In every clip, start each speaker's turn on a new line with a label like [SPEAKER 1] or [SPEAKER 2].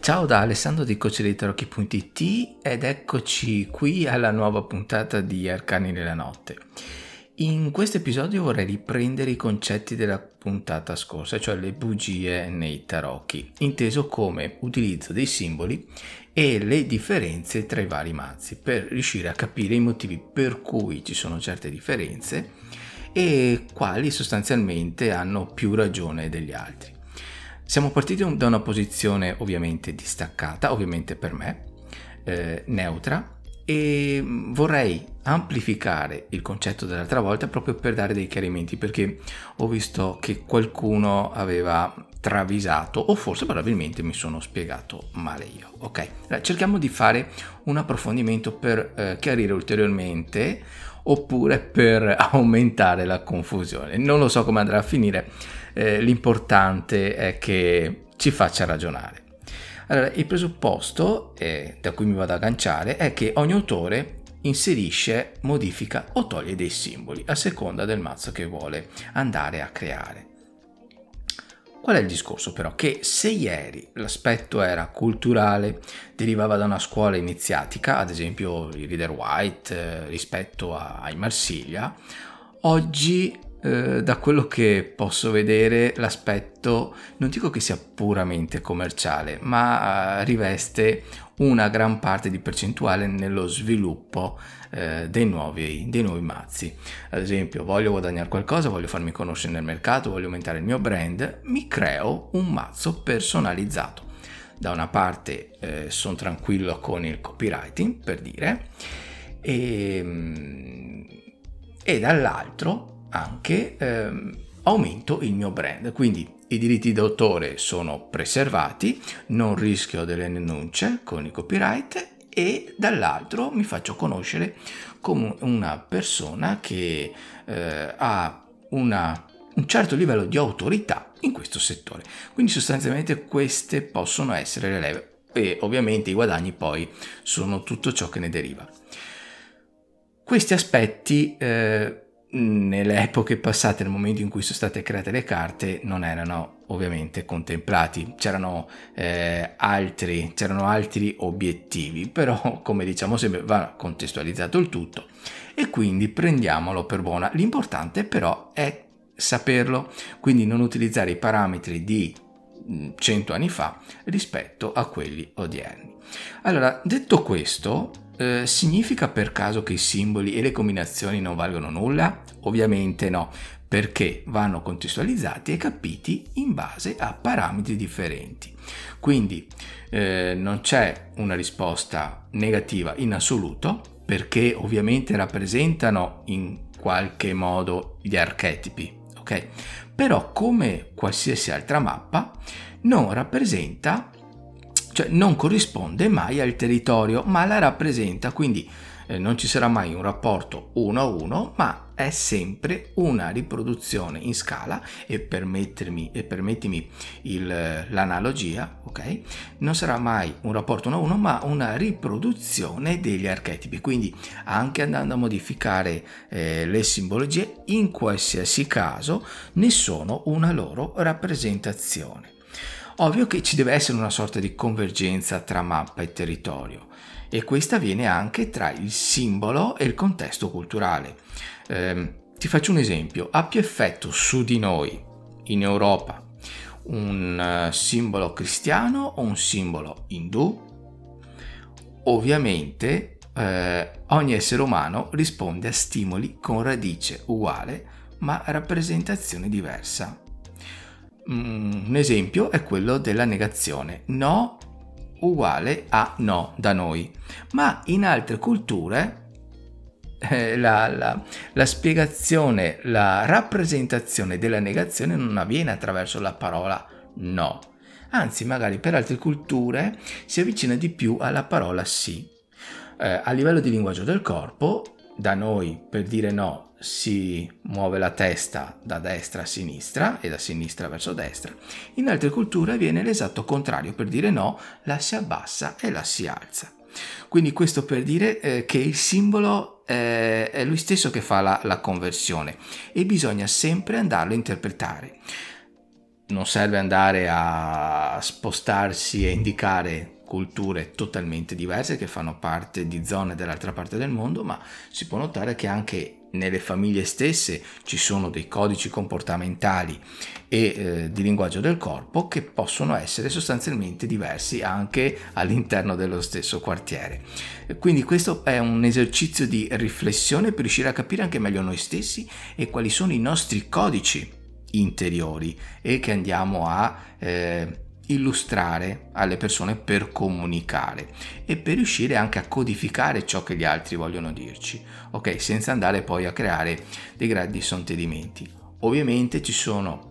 [SPEAKER 1] Ciao da Alessandro di CoachDeiTarocchi.it ed eccoci qui alla nuova puntata di Arcani nella notte. In questo episodio vorrei riprendere i concetti della puntata scorsa, cioè le bugie nei tarocchi, inteso come utilizzo dei simboli e le differenze tra i vari mazzi, per riuscire a capire i motivi per cui ci sono certe differenze e quali sostanzialmente hanno più ragione degli altri. Siamo partiti da una posizione ovviamente distaccata, ovviamente per me, eh, neutra, e vorrei amplificare il concetto dell'altra volta proprio per dare dei chiarimenti perché ho visto che qualcuno aveva travisato o forse probabilmente mi sono spiegato male io ok? Allora, cerchiamo di fare un approfondimento per eh, chiarire ulteriormente oppure per aumentare la confusione. Non lo so come andrà a finire eh, l'importante è che ci faccia ragionare. Allora, il presupposto eh, da cui mi vado ad agganciare è che ogni autore inserisce, modifica o toglie dei simboli a seconda del mazzo che vuole andare a creare. Qual è il discorso però? Che se ieri l'aspetto era culturale, derivava da una scuola iniziatica, ad esempio i Reader White eh, rispetto ai Marsiglia, oggi eh, da quello che posso vedere l'aspetto non dico che sia puramente commerciale, ma eh, riveste una gran parte di percentuale nello sviluppo eh, dei, nuovi, dei nuovi mazzi. Ad esempio, voglio guadagnare qualcosa, voglio farmi conoscere nel mercato, voglio aumentare il mio brand, mi creo un mazzo personalizzato. Da una parte eh, sono tranquillo con il copywriting, per dire, e, mm, e dall'altro anche ehm, aumento il mio brand. Quindi i diritti d'autore sono preservati, non rischio delle denunce con i copyright e dall'altro mi faccio conoscere come una persona che eh, ha una, un certo livello di autorità in questo settore. Quindi sostanzialmente queste possono essere le leve e ovviamente i guadagni poi sono tutto ciò che ne deriva. Questi aspetti eh, nelle epoche passate, nel momento in cui sono state create le carte, non erano ovviamente contemplati, c'erano, eh, altri, c'erano altri obiettivi, però come diciamo sempre va contestualizzato il tutto e quindi prendiamolo per buona. L'importante però è saperlo, quindi non utilizzare i parametri di 100 anni fa rispetto a quelli odierni. Allora, detto questo, eh, significa per caso che i simboli e le combinazioni non valgono nulla? Ovviamente no, perché vanno contestualizzati e capiti in base a parametri differenti. Quindi eh, non c'è una risposta negativa in assoluto, perché ovviamente rappresentano in qualche modo gli archetipi, ok? Però come qualsiasi altra mappa non rappresenta cioè non corrisponde mai al territorio, ma la rappresenta, quindi eh, non ci sarà mai un rapporto uno a uno, ma è sempre una riproduzione in scala e permettermi e permettimi il, l'analogia, ok? Non sarà mai un rapporto uno a uno, ma una riproduzione degli archetipi. Quindi anche andando a modificare eh, le simbologie, in qualsiasi caso ne sono una loro rappresentazione. Ovvio che ci deve essere una sorta di convergenza tra mappa e territorio e questa avviene anche tra il simbolo e il contesto culturale. Eh, ti faccio un esempio, ha più effetto su di noi in Europa un uh, simbolo cristiano o un simbolo indù? Ovviamente eh, ogni essere umano risponde a stimoli con radice uguale ma rappresentazione diversa. Mm, un esempio è quello della negazione. No uguale a no da noi. Ma in altre culture eh, la, la, la, spiegazione, la rappresentazione della negazione non avviene attraverso la parola no. Anzi, magari per altre culture si avvicina di più alla parola sì. Eh, a livello di linguaggio del corpo da noi per dire no si muove la testa da destra a sinistra e da sinistra verso destra, in altre culture avviene l'esatto contrario, per dire no la si abbassa e la si alza. Quindi questo per dire eh, che il simbolo eh, è lui stesso che fa la, la conversione e bisogna sempre andarlo a interpretare. Non serve andare a spostarsi e indicare culture totalmente diverse che fanno parte di zone dell'altra parte del mondo, ma si può notare che anche nelle famiglie stesse ci sono dei codici comportamentali e eh, di linguaggio del corpo che possono essere sostanzialmente diversi anche all'interno dello stesso quartiere. Quindi questo è un esercizio di riflessione per riuscire a capire anche meglio noi stessi e quali sono i nostri codici interiori e che andiamo a eh, illustrare alle persone per comunicare e per riuscire anche a codificare ciò che gli altri vogliono dirci, ok? Senza andare poi a creare dei grandi sontedimenti. Ovviamente ci sono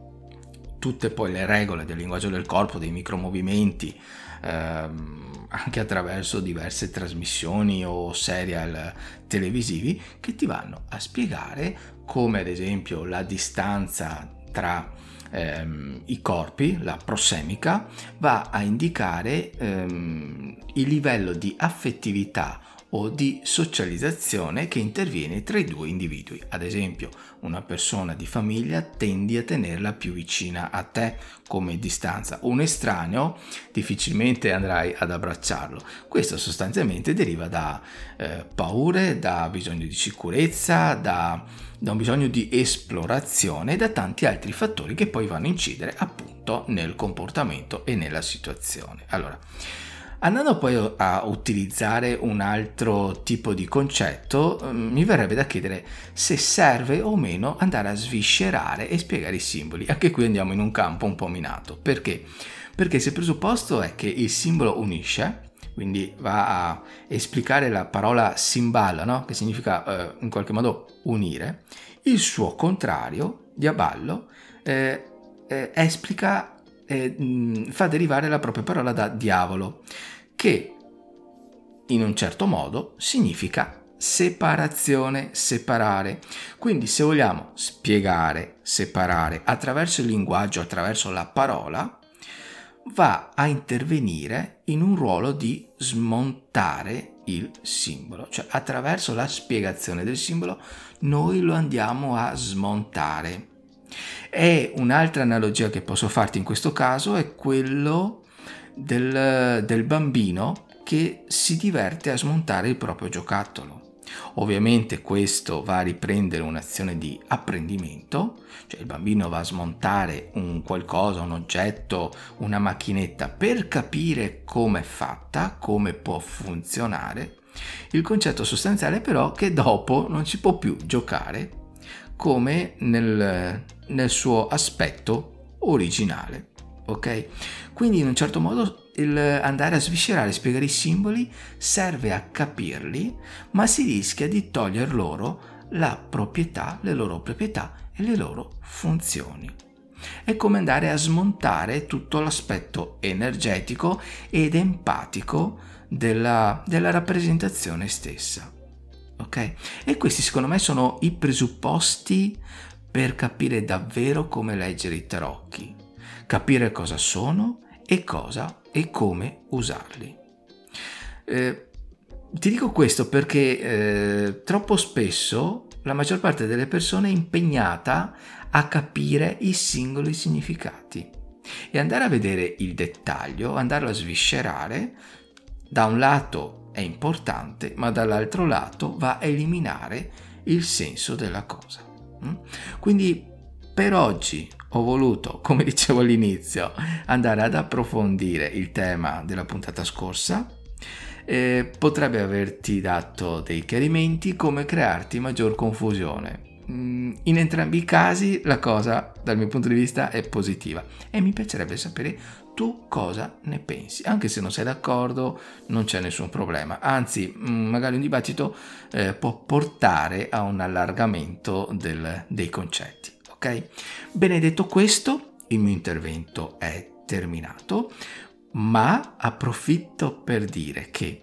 [SPEAKER 1] tutte poi le regole del linguaggio del corpo, dei micromovimenti, ehm, anche attraverso diverse trasmissioni o serial televisivi che ti vanno a spiegare come ad esempio la distanza tra ehm, i corpi, la prossemica, va a indicare ehm, il livello di affettività o di socializzazione che interviene tra i due individui. Ad esempio, una persona di famiglia tendi a tenerla più vicina a te come distanza. Un estraneo difficilmente andrai ad abbracciarlo. Questo sostanzialmente deriva da eh, paure, da bisogno di sicurezza, da, da un bisogno di esplorazione e da tanti altri fattori che poi vanno a incidere appunto nel comportamento e nella situazione. Allora, Andando poi a utilizzare un altro tipo di concetto, mm, mi verrebbe da chiedere se serve o meno andare a sviscerare e spiegare i simboli. Anche qui andiamo in un campo un po' minato. Perché? Perché se il presupposto è che il simbolo unisce, quindi va a esplicare la parola simballa, no? che significa eh, in qualche modo unire, il suo contrario, diaballo, eh, eh, esplica eh, fa derivare la propria parola da diavolo, che in un certo modo significa separazione, separare. Quindi se vogliamo spiegare, separare attraverso il linguaggio, attraverso la parola, va a intervenire in un ruolo di smontare il simbolo, cioè attraverso la spiegazione del simbolo noi lo andiamo a smontare. E un'altra analogia che posso farti in questo caso è quello del, del bambino che si diverte a smontare il proprio giocattolo. Ovviamente questo va a riprendere un'azione di apprendimento, cioè il bambino va a smontare un qualcosa, un oggetto, una macchinetta per capire come è fatta, come può funzionare. Il concetto sostanziale però è che dopo non ci può più giocare come nel, nel suo aspetto originale. Ok? Quindi in un certo modo andare a sviscerare e spiegare i simboli serve a capirli, ma si rischia di togliere loro la proprietà, le loro proprietà e le loro funzioni. È come andare a smontare tutto l'aspetto energetico ed empatico della, della rappresentazione stessa. Ok? E questi secondo me sono i presupposti per capire davvero come leggere i tarocchi, capire cosa sono e cosa e come usarli. Eh, ti dico questo perché eh, troppo spesso la maggior parte delle persone è impegnata a capire i singoli significati e andare a vedere il dettaglio, andarlo a sviscerare, da un lato è importante, ma dall'altro lato va a eliminare il senso della cosa. Mm? Quindi per oggi ho voluto, come dicevo all'inizio, andare ad approfondire il tema della puntata scorsa. Eh, potrebbe averti dato dei chiarimenti come crearti maggior confusione. Mm, in entrambi i casi la cosa dal mio punto di vista è positiva e mi piacerebbe sapere tu cosa ne pensi. Anche se non sei d'accordo non c'è nessun problema, anzi mm, magari un dibattito eh, può portare a un allargamento del, dei concetti. Ok? Bene detto questo, il mio intervento è terminato, ma approfitto per dire che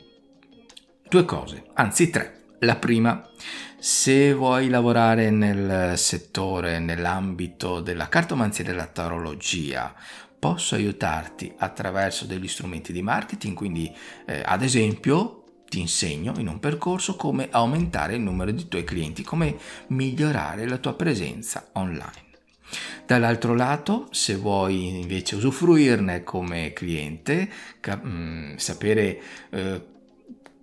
[SPEAKER 1] due cose, anzi tre. La prima, se vuoi lavorare nel settore, nell'ambito della cartomanzia e della tarologia, posso aiutarti attraverso degli strumenti di marketing, quindi eh, ad esempio ti insegno in un percorso come aumentare il numero di tuoi clienti, come migliorare la tua presenza online. Dall'altro lato, se vuoi invece usufruirne come cliente, cap- mm, sapere eh,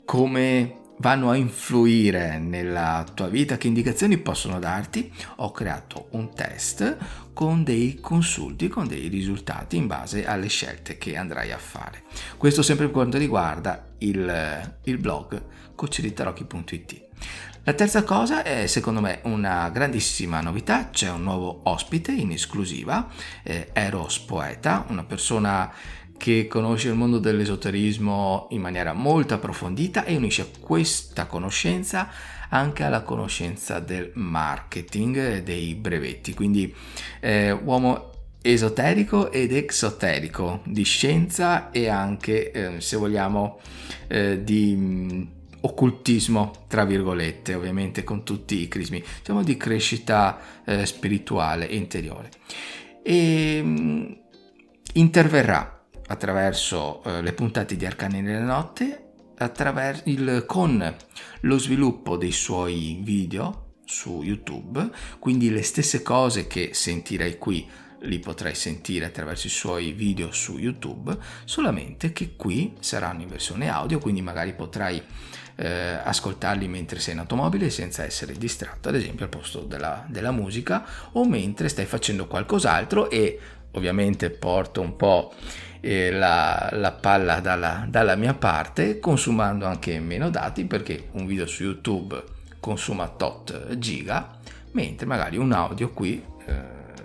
[SPEAKER 1] come vanno a influire nella tua vita, che indicazioni possono darti, ho creato un test con dei consulti, con dei risultati in base alle scelte che andrai a fare. Questo sempre per quanto riguarda il, il blog coachritarocchi.it. La terza cosa è secondo me una grandissima novità, c'è un nuovo ospite in esclusiva, eh, Eros Poeta, una persona che conosce il mondo dell'esoterismo in maniera molto approfondita e unisce questa conoscenza anche alla conoscenza del marketing e dei brevetti. Quindi eh, uomo esoterico ed exoterico, di scienza e anche, eh, se vogliamo, eh, di mh, mm, occultismo, tra virgolette, ovviamente con tutti i crismi, diciamo di crescita eh, spirituale e interiore. E mh, mm, interverrà attraverso eh, le puntate di Arcani nella notte il, con lo sviluppo dei suoi video su YouTube, quindi le stesse cose che sentirai qui li potrai sentire attraverso i suoi video su YouTube, solamente che qui saranno in versione audio, quindi magari potrai eh, ascoltarli mentre sei in automobile senza essere distratto, ad esempio al posto della, della musica o mentre stai facendo qualcos'altro e ovviamente porto un po' eh, la, la, palla dalla, dalla mia parte, consumando anche meno dati perché un video su YouTube consuma tot giga, mentre magari un audio qui eh,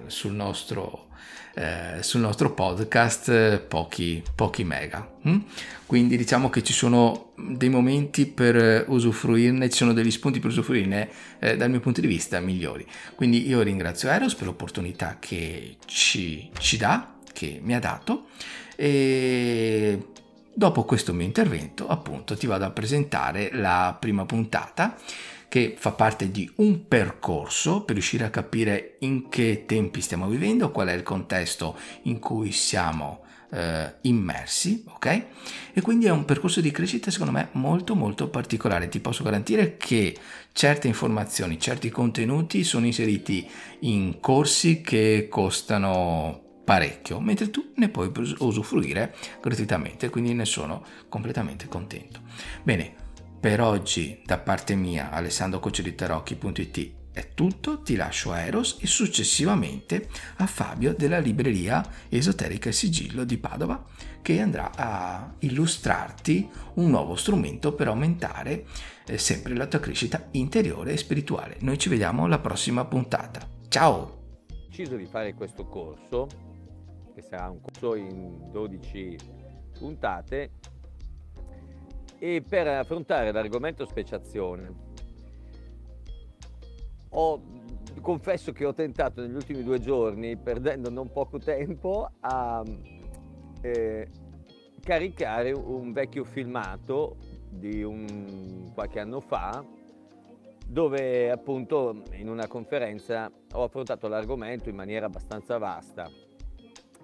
[SPEAKER 1] sul nostro eh, sul nostro podcast pochi, pochi mega. Hm? Quindi diciamo che ci sono dei momenti per usufruirne, ci sono degli spunti per usufruirne eh, dal mio punto di vista migliori. Quindi io ringrazio Eros per l'opportunità che ci, ci dà, che mi ha dato e dopo questo mio intervento appunto ti vado a presentare la prima puntata che fa parte di un percorso per riuscire a capire in che tempi stiamo vivendo, qual è il contesto in cui siamo eh, immersi, ok? E quindi è un percorso di crescita secondo me molto molto particolare. Ti posso garantire che certe informazioni, certi contenuti sono inseriti in corsi che costano parecchio, mentre tu ne puoi usufruire gratuitamente, quindi ne sono completamente contento. Bene, per oggi da parte mia, alessandrococceritarocchi.it è tutto, ti lascio a Eros e successivamente a Fabio della libreria Esoterica e Sigillo di Padova che andrà a illustrarti un nuovo strumento per aumentare eh, sempre la tua crescita interiore e spirituale. Noi ci vediamo alla prossima puntata. Ciao!
[SPEAKER 2] Ho deciso di fare questo corso che sarà un corso in 12 puntate, e per affrontare l'argomento speciazione. Ho, confesso che ho tentato negli ultimi due giorni, perdendo non poco tempo, a eh, caricare un vecchio filmato di un, qualche anno fa dove appunto in una conferenza ho affrontato l'argomento in maniera abbastanza vasta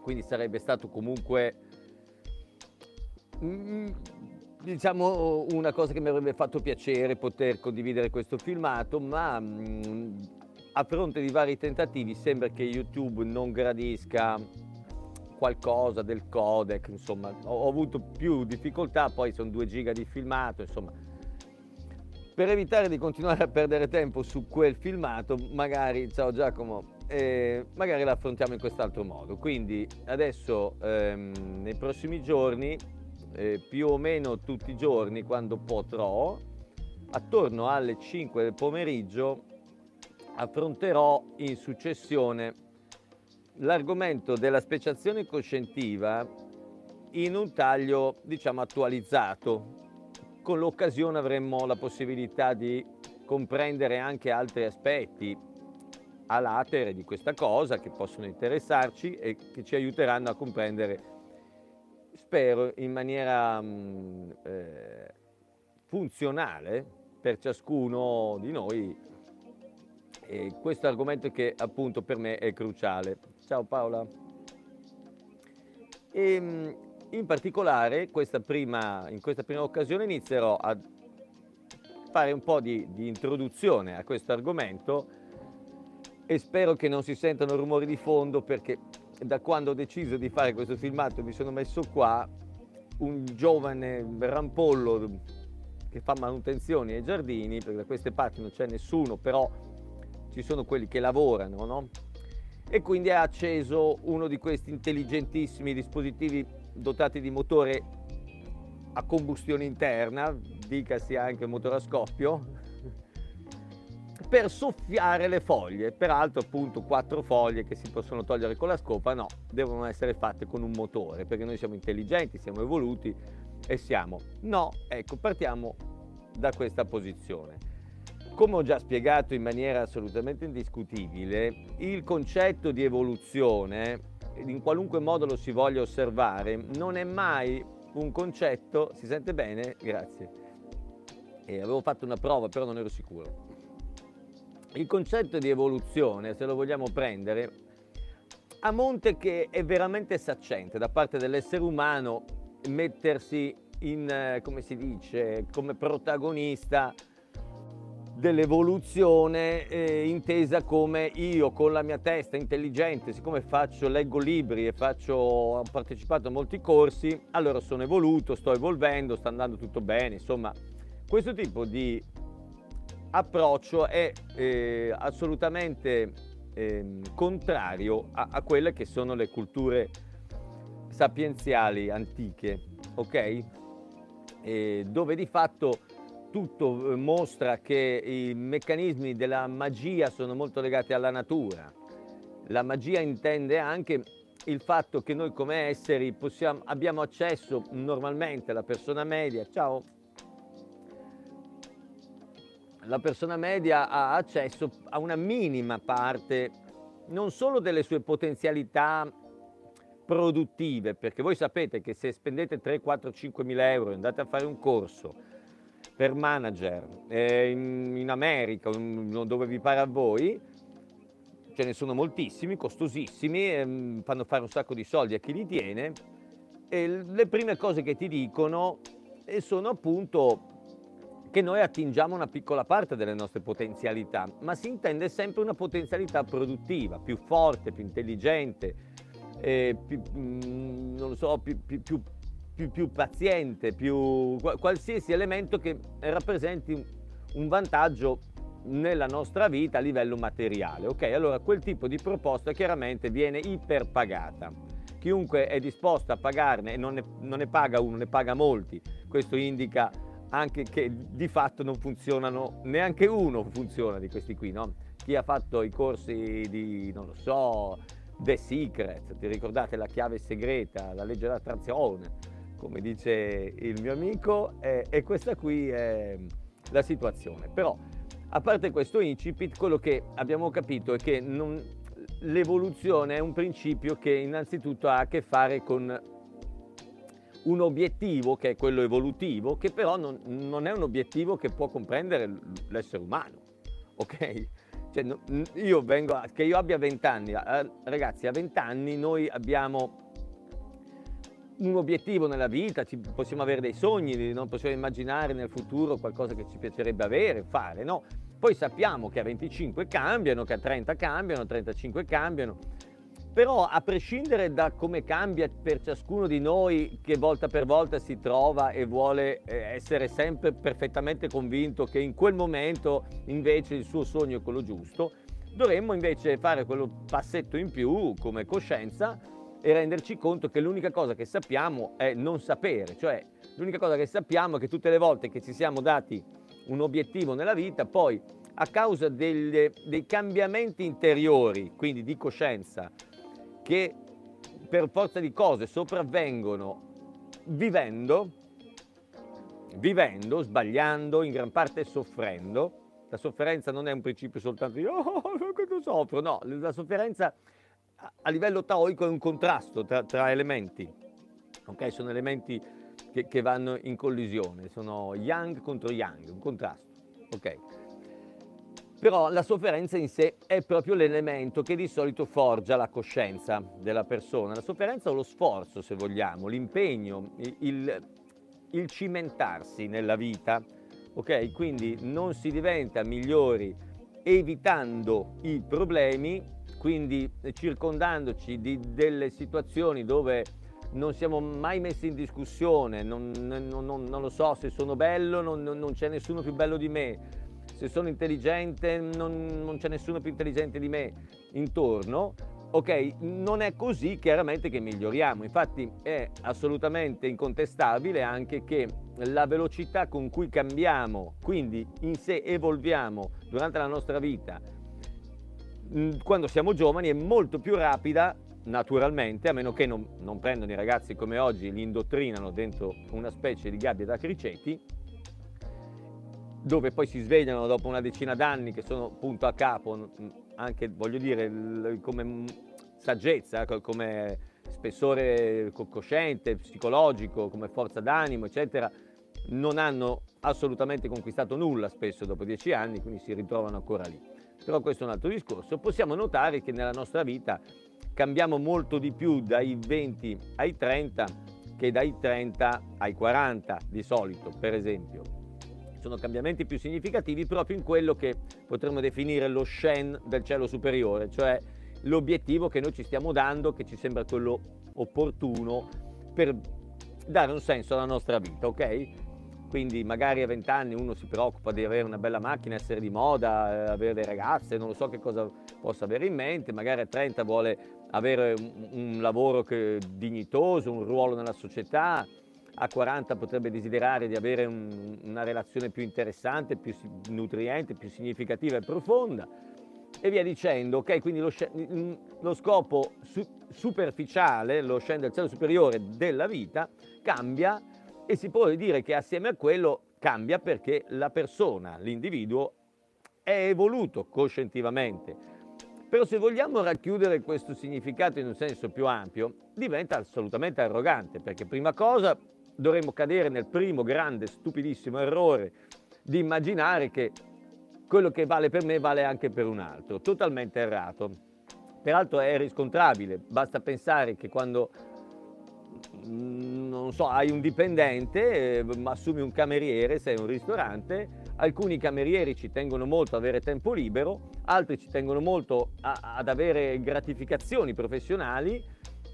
[SPEAKER 2] quindi sarebbe stato comunque mm, diciamo una cosa che mi avrebbe fatto piacere poter condividere questo filmato, ma mm, a fronte di vari tentativi sembra che YouTube non gradisca qualcosa del codec, insomma, ho, avuto più difficoltà, poi sono due giga di filmato, insomma. Per evitare di continuare a perdere tempo su quel filmato, magari, ciao Giacomo, eh, magari la affrontiamo in quest'altro modo. Quindi adesso ehm, nei prossimi giorni, eh, più o meno tutti i giorni quando potrò, attorno alle 5 del pomeriggio affronterò in successione l'argomento della speciazione coscientiva in un taglio diciamo attualizzato. Con l'occasione avremmo la possibilità di comprendere anche altri aspetti a latere di questa cosa che possono interessarci e che ci aiuteranno a comprendere, spero in maniera mh, mm, eh, funzionale, per ciascuno di noi e questo argomento che appunto per me è cruciale. Ciao Paola. E, ehm, in particolare questa prima, in questa prima occasione inizierò a fare un po' di, di introduzione a questo argomento e spero che non si sentano rumori di fondo perché da quando ho deciso di fare questo filmato mi sono messo qua un giovane rampollo che fa manutenzioni ai giardini perché da queste parti non c'è nessuno però ci sono quelli che lavorano no? e quindi ha acceso uno di questi intelligentissimi dispositivi dotati di motore a combustione interna dicasi anche motore a scoppio per soffiare le foglie. Peraltro appunto quattro foglie che si possono togliere con la scopa, no, devono essere fatte con un motore, perché noi siamo intelligenti, siamo evoluti e siamo. No, ecco, partiamo da questa posizione. Come ho già spiegato in maniera assolutamente indiscutibile, il concetto di evoluzione, in qualunque modo lo si voglia osservare, non è mai un concetto, si sente bene? Grazie. E avevo fatto una prova, però non ero sicuro il concetto di evoluzione, se lo vogliamo prendere, a monte che è veramente saccente da parte dell'essere umano mettersi in, eh, come si dice, come protagonista dell'evoluzione eh, intesa come io con la mia testa intelligente, siccome faccio, leggo libri e faccio, ho partecipato a molti corsi, allora sono evoluto, sto evolvendo, sta andando tutto bene, insomma questo tipo di approccio è eh, assolutamente eh, contrario a, a, quelle che sono le culture sapienziali antiche, ok? E dove di fatto tutto eh, mostra che i meccanismi della magia sono molto legati alla natura. La magia intende anche il fatto che noi come esseri possiamo, abbiamo accesso normalmente alla persona media, ciao, la persona media ha accesso a una minima parte non solo delle sue potenzialità produttive, perché voi sapete che se spendete 3, 4, 5 mila euro e andate a fare un corso per manager eh, in, in, America, dove vi pare a voi, ce ne sono moltissimi, costosissimi, eh, fanno fare un sacco di soldi a chi li tiene e le prime cose che ti dicono sono appunto che noi attingiamo una piccola parte delle nostre potenzialità, ma si intende sempre una potenzialità produttiva, più forte, più intelligente, eh, più, mm, non lo so, più, più, più paziente, più qualsiasi elemento che rappresenti un vantaggio nella nostra vita a livello materiale. Ok, allora quel tipo di proposta chiaramente viene iperpagata. Chiunque è disposto a pagarne, e non ne, non ne paga uno, ne paga molti, questo indica anche che di fatto non funzionano, neanche uno funziona di questi qui, no? Chi ha fatto i corsi di, non lo so, The Secret, ti ricordate la chiave segreta, la legge dell'attrazione, come dice il mio amico, e, e questa qui è la situazione. Però, a parte questo incipit, quello che abbiamo capito è che non, l'evoluzione è un principio che innanzitutto ha a che fare con un obiettivo che è quello evolutivo, che però non, non è un obiettivo che può comprendere l'essere umano, ok? Cioè, io vengo a, che io abbia 20 anni, eh, ragazzi, a 20 anni noi abbiamo un obiettivo nella vita, ci, possiamo avere dei sogni, non possiamo immaginare nel futuro qualcosa che ci piacerebbe avere, fare, no? Poi sappiamo che a 25 cambiano, che a 30 cambiano, a 35 cambiano, però a prescindere da come cambia per ciascuno di noi che volta per volta si trova e vuole eh, essere sempre perfettamente convinto che in quel momento invece il suo sogno è quello giusto, dovremmo invece fare quello passetto in più come coscienza e renderci conto che l'unica cosa che sappiamo è non sapere, cioè l'unica cosa che sappiamo è che tutte le volte che ci siamo dati un obiettivo nella vita, poi a causa delle, dei cambiamenti interiori, quindi di coscienza, che per forza di cose sopravvengono vivendo, vivendo, sbagliando, in gran parte soffrendo. La sofferenza non è un principio soltanto di oh, quanto soffro, no, la sofferenza a livello taoico è un contrasto tra, tra elementi, ok? Sono elementi che, che, vanno in collisione, sono yang contro yang, un contrasto. ok? Però la sofferenza in sé è proprio l'elemento che di solito forgia la coscienza della persona. La sofferenza o lo sforzo, se vogliamo, l'impegno, il, il cimentarsi nella vita, ok? Quindi non si diventa migliori evitando i problemi, quindi circondandoci di delle situazioni dove non siamo mai messi in discussione, non, non, non, non lo so se sono bello, non, c'è nessuno più bello di me, se sono intelligente non, c'è nessuno più intelligente di me intorno, ok? Non è così chiaramente che miglioriamo, infatti è assolutamente incontestabile anche che la velocità con cui cambiamo, quindi in sé evolviamo durante la nostra vita, quando siamo giovani è molto più rapida naturalmente, a meno che non, non prendono i ragazzi come oggi, li indottrinano dentro una specie di gabbia da criceti, dove poi si svegliano dopo una decina d'anni che sono punto a capo, anche voglio dire come saggezza, come spessore cosciente, psicologico, come forza d'animo, eccetera, non hanno assolutamente conquistato nulla spesso dopo dieci anni, quindi si ritrovano ancora lì. Però questo è un altro discorso. Possiamo notare che nella nostra vita cambiamo molto di più dai 20 ai 30 che dai 30 ai 40 di solito, per esempio. Sono cambiamenti più significativi proprio in quello che potremmo definire lo Shen del cielo superiore, cioè l'obiettivo che noi ci stiamo dando, che ci sembra quello opportuno per dare un senso alla nostra vita, ok? quindi magari a 20 anni uno si preoccupa di avere una bella macchina, essere di moda, eh, avere le ragazze, non lo so che cosa possa avere in mente, magari a 30 vuole avere un, un lavoro che, dignitoso, un ruolo nella società, a 40 potrebbe desiderare di avere un, una relazione più interessante, più nutriente, più significativa e profonda e via dicendo, ok? Quindi lo, lo scopo su, superficiale, lo scendere al cielo superiore della vita cambia e si può dire che assieme a quello cambia perché la persona, l'individuo, è evoluto coscientivamente. Però se vogliamo racchiudere questo significato in un senso più ampio, diventa assolutamente arrogante, perché prima cosa dovremmo cadere nel primo grande, stupidissimo errore di immaginare che quello che vale per me vale anche per un altro, totalmente errato. Peraltro è riscontrabile, basta pensare che quando Mm, non so, hai un dipendente, eh, assumi un cameriere, sei un ristorante, alcuni camerieri ci tengono molto ad avere tempo libero, altri ci tengono molto a, ad avere gratificazioni professionali,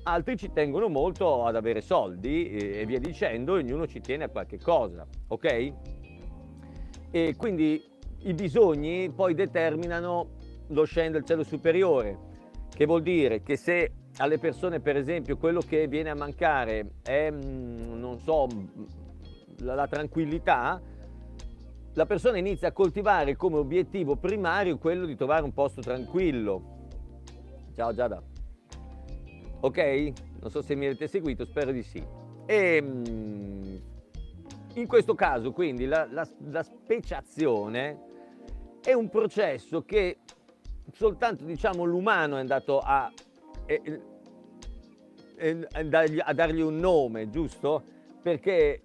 [SPEAKER 2] altri ci tengono molto ad avere soldi e, e via dicendo, ognuno ci tiene a qualche cosa, ok? E quindi i bisogni poi determinano lo scendere del cielo superiore, che vuol dire che se alle persone, per esempio, quello che viene a mancare è, mm, non so, mm, la, la tranquillità, la persona inizia a coltivare come obiettivo primario quello di trovare un posto tranquillo. Ciao Giada. Ok? Non so se mi avete seguito, spero di sì. E mm, in questo caso, quindi, la, la, la speciazione è un processo che soltanto diciamo, l'umano è andato a e, e, a dargli un nome, giusto? Perché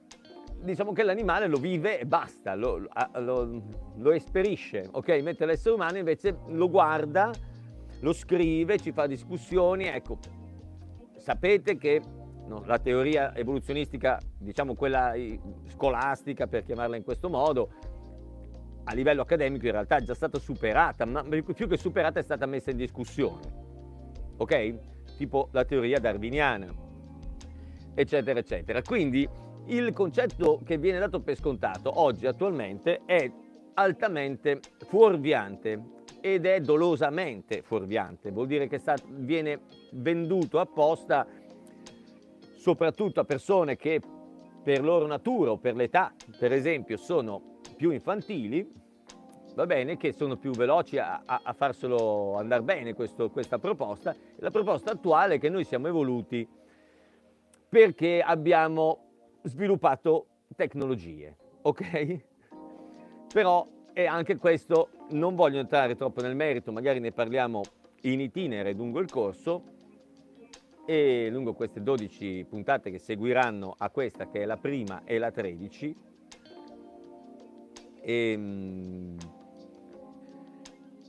[SPEAKER 2] diciamo che l'animale lo vive e basta, lo, lo, lo esperisce, ok? Mentre l'essere umano invece lo guarda, lo scrive, ci fa discussioni, ecco, sapete che no, la teoria evoluzionistica, diciamo quella scolastica per chiamarla in questo modo, a livello accademico in realtà è già stata superata, ma più che superata è stata messa in discussione ok? Tipo la teoria darwiniana, eccetera, eccetera. Quindi il concetto che viene dato per scontato oggi attualmente è altamente fuorviante ed è dolosamente fuorviante, vuol dire che sta, viene venduto apposta soprattutto a persone che per loro natura o per l'età, per esempio, sono più infantili, va bene, che sono più veloci a, a, a farselo andare bene questo, questa proposta. La proposta attuale è che noi siamo evoluti perché abbiamo sviluppato tecnologie, ok? Però e anche questo non voglio entrare troppo nel merito, magari ne parliamo in itinere lungo il corso e lungo queste 12 puntate che seguiranno a questa che è la prima e la 13 E, mh,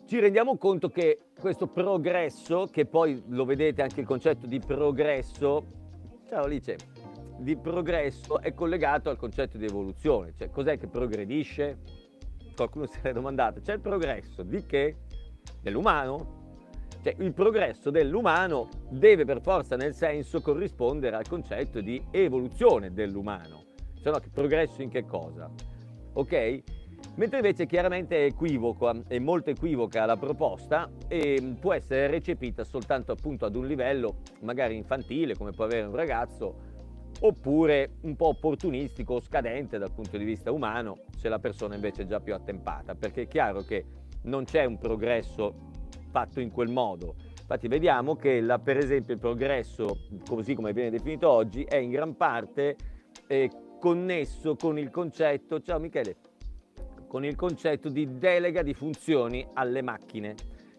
[SPEAKER 2] ci rendiamo conto che questo progresso, che poi lo vedete anche il concetto di progresso, ciao Alice, di progresso è collegato al concetto di evoluzione, cioè cos'è che progredisce? Qualcuno si è domandato, c'è il progresso di che? Dell'umano? Cioè il progresso dell'umano deve per forza nel senso corrispondere al concetto di evoluzione dell'umano, se no progresso in che cosa? Ok? Mentre invece chiaramente è equivoco, è molto equivoca la proposta e può essere recepita soltanto appunto ad un livello magari infantile come può avere un ragazzo oppure un po' opportunistico o scadente dal punto di vista umano se la persona invece è già più attempata, perché è chiaro che non c'è un progresso fatto in quel modo. Infatti vediamo che la, per esempio il progresso, così come viene definito oggi, è in gran parte eh, connesso con il concetto, ciao Michele, con il concetto di delega di funzioni alle macchine.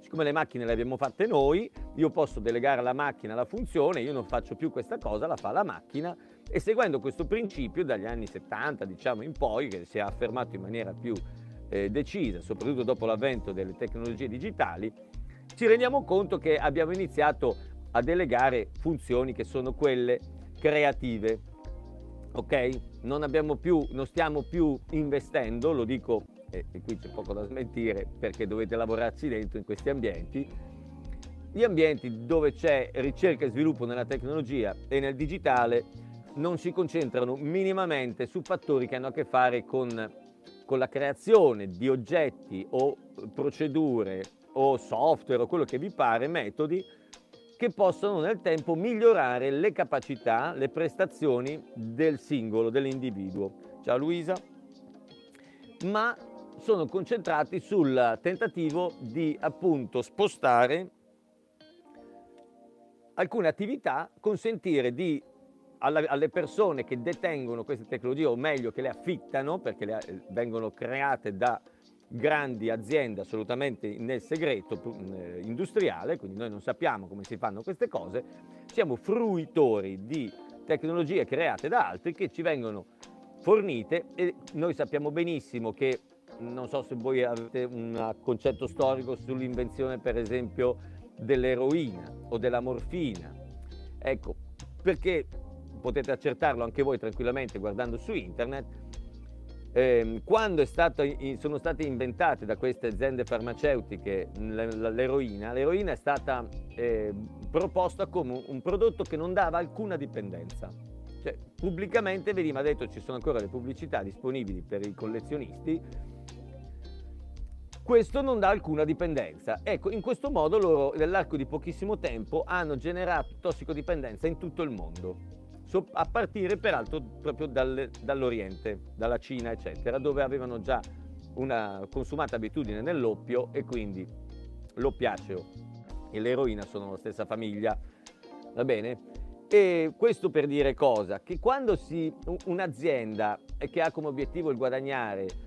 [SPEAKER 2] Siccome le macchine le abbiamo fatte noi, io posso delegare alla macchina la funzione, io non faccio più questa cosa, la fa la macchina e seguendo questo principio dagli anni 70 diciamo in poi, che si è affermato in maniera più eh, decisa, soprattutto dopo l'avvento delle tecnologie digitali, ci rendiamo conto che abbiamo iniziato a delegare funzioni che sono quelle creative, ok? Non, più, non stiamo più investendo, lo dico e, e qui c'è poco da smentire perché dovete lavorarci dentro in questi ambienti, gli ambienti dove c'è ricerca e sviluppo nella tecnologia e nel digitale non si concentrano minimamente su fattori che hanno a che fare con, con la creazione di oggetti o procedure o software o quello che vi pare, metodi che possono nel tempo migliorare le capacità, le prestazioni del singolo, dell'individuo. Ciao Luisa. Ma sono concentrati sul tentativo di appunto spostare alcune attività, consentire di, alla, alle persone che detengono queste tecnologie, o meglio che le affittano, perché le, vengono create da grandi aziende assolutamente nel segreto eh, industriale, quindi noi non sappiamo come si fanno queste cose, siamo fruitori di tecnologie create da altri che ci vengono fornite e noi sappiamo benissimo che non so se voi avete un concetto storico sull'invenzione per esempio dell'eroina o della morfina. Ecco, perché potete accertarlo anche voi tranquillamente guardando su internet, eh, quando stato, sono state inventate da queste aziende farmaceutiche l'eroina, l'eroina è stata eh, proposta come un prodotto che non dava alcuna dipendenza. Cioè, pubblicamente veniva detto ci sono ancora le pubblicità disponibili per i collezionisti questo non dà alcuna dipendenza. Ecco, in questo modo loro nell'arco di pochissimo tempo hanno generato tossicodipendenza in tutto il mondo, a partire peraltro proprio dal, dall'Oriente, dalla Cina, eccetera, dove avevano già una consumata abitudine nell'oppio e quindi l'oppiaceo e l'eroina sono la stessa famiglia, va bene? E questo per dire cosa? Che quando si, un'azienda che ha come obiettivo il guadagnare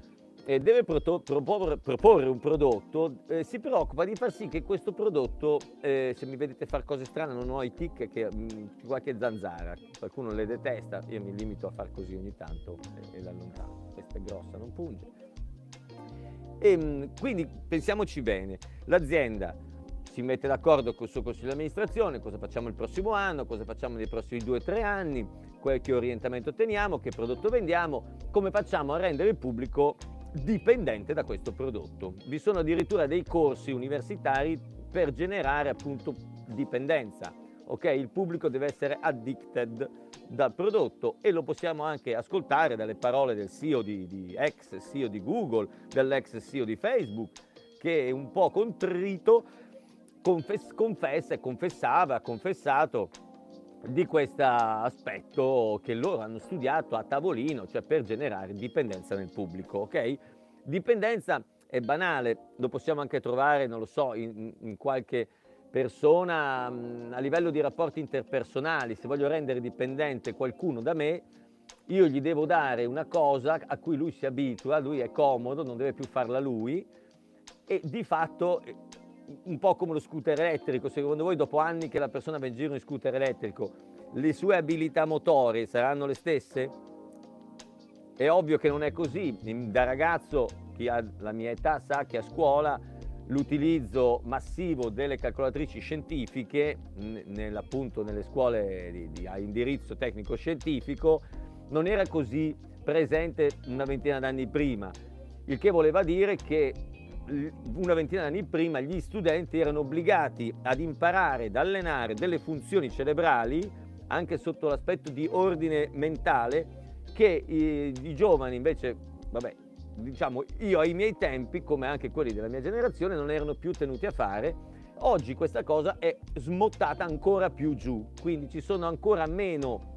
[SPEAKER 2] eh, deve proto- proporre, proporre, un prodotto, eh, si preoccupa di far sì che questo prodotto, eh, se mi vedete fare cose strane, non ho i tic che mh, mm, qualche zanzara, qualcuno le detesta, io mi limito a far così ogni tanto e, l'allontano. Questa è grossa, non punge. E, mh, mm, quindi pensiamoci bene, l'azienda si mette d'accordo con il suo consiglio di amministrazione, cosa facciamo il prossimo anno, cosa facciamo nei prossimi due o tre anni, che orientamento teniamo, che prodotto vendiamo, come facciamo a rendere pubblico dipendente da questo prodotto. Vi sono addirittura dei corsi universitari per generare appunto dipendenza. Ok, il pubblico deve essere addicted dal prodotto e lo possiamo anche ascoltare dalle parole del CEO di, di ex CEO di Google, dell'ex CEO di Facebook, che è un po' contrito confess- confessa e confessava, ha confessato di questo aspetto che loro hanno studiato a tavolino, cioè per generare dipendenza nel pubblico, ok? Dipendenza è banale, lo possiamo anche trovare, non lo so, in, in qualche persona a livello di rapporti interpersonali, se voglio rendere dipendente qualcuno da me, io gli devo dare una cosa a cui lui si abitua, lui è comodo, non deve più farla lui e di fatto un po' come lo scooter elettrico, secondo voi dopo anni che la persona va in giro in scooter elettrico, le sue abilità motorie saranno le stesse? È ovvio che non è così. Da ragazzo, chi ha la mia età sa che a scuola l'utilizzo massivo delle calcolatrici scientifiche, appunto nelle scuole di, di, a indirizzo tecnico-scientifico, non era così presente una ventina d'anni prima, il che voleva dire che una ventina d'anni prima gli studenti erano obbligati ad imparare, ad allenare delle funzioni cerebrali, anche sotto l'aspetto di ordine mentale, che i, i giovani invece, vabbè, diciamo io ai miei tempi, come anche quelli della mia generazione, non erano più tenuti a fare. Oggi questa cosa è smottata ancora più giù, quindi ci sono ancora meno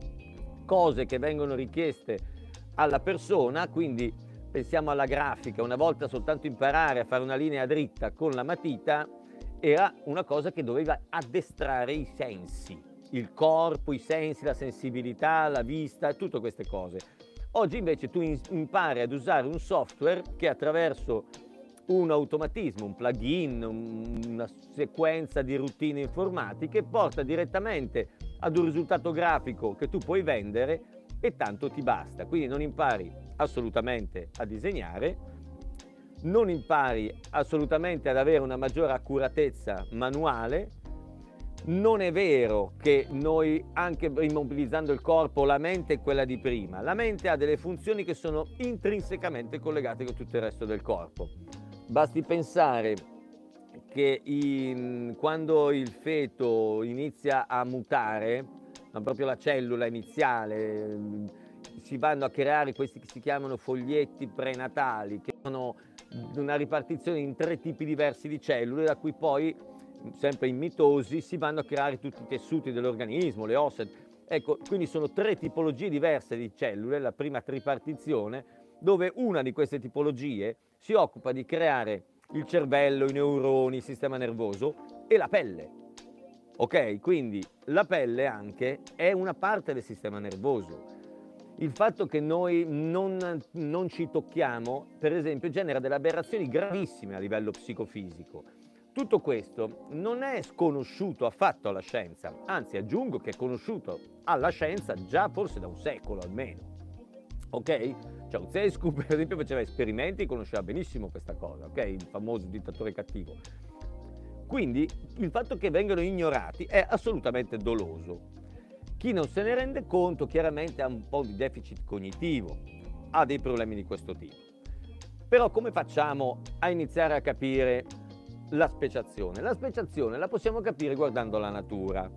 [SPEAKER 2] cose che vengono richieste alla persona, quindi pensiamo alla grafica, una volta soltanto imparare a fare una linea dritta con la matita era una cosa che doveva addestrare i sensi, il corpo, i sensi, la sensibilità, la vista, tutte queste cose. Oggi invece tu impari ad usare un software che attraverso un automatismo, un plugin, una sequenza di routine informatiche porta direttamente ad un risultato grafico che tu puoi vendere e tanto ti basta. Quindi non impari assolutamente a disegnare, non impari assolutamente ad avere una maggiore accuratezza manuale, non è vero che noi, anche immobilizzando il corpo, la mente è quella di prima. La mente ha delle funzioni che sono intrinsecamente collegate con tutto il resto del corpo. Basti pensare che in, quando il feto inizia a mutare, ma proprio la cellula iniziale, si vanno a creare questi che si chiamano foglietti prenatali, che sono una ripartizione in tre tipi diversi di cellule, da cui poi sempre in mitosi, si vanno a creare tutti i tessuti dell'organismo, le ossa. Ecco, quindi sono tre tipologie diverse di cellule, la prima tripartizione, dove una di queste tipologie si occupa di creare il cervello, i neuroni, il sistema nervoso e la pelle. Ok? Quindi la pelle anche è una parte del sistema nervoso. Il fatto che noi non, non ci tocchiamo, per esempio, genera delle aberrazioni gravissime a livello psicofisico tutto questo non è sconosciuto affatto alla scienza, anzi aggiungo che è conosciuto alla scienza già forse da un secolo almeno. Ok? Ceausescu per esempio faceva esperimenti e conosceva benissimo questa cosa, ok? Il famoso dittatore cattivo. Quindi il fatto che vengano ignorati è assolutamente doloso. Chi non se ne rende conto chiaramente ha un po' di deficit cognitivo, ha dei problemi di questo tipo. Però come facciamo a iniziare a capire la speciazione. La speciazione la possiamo capire guardando la natura.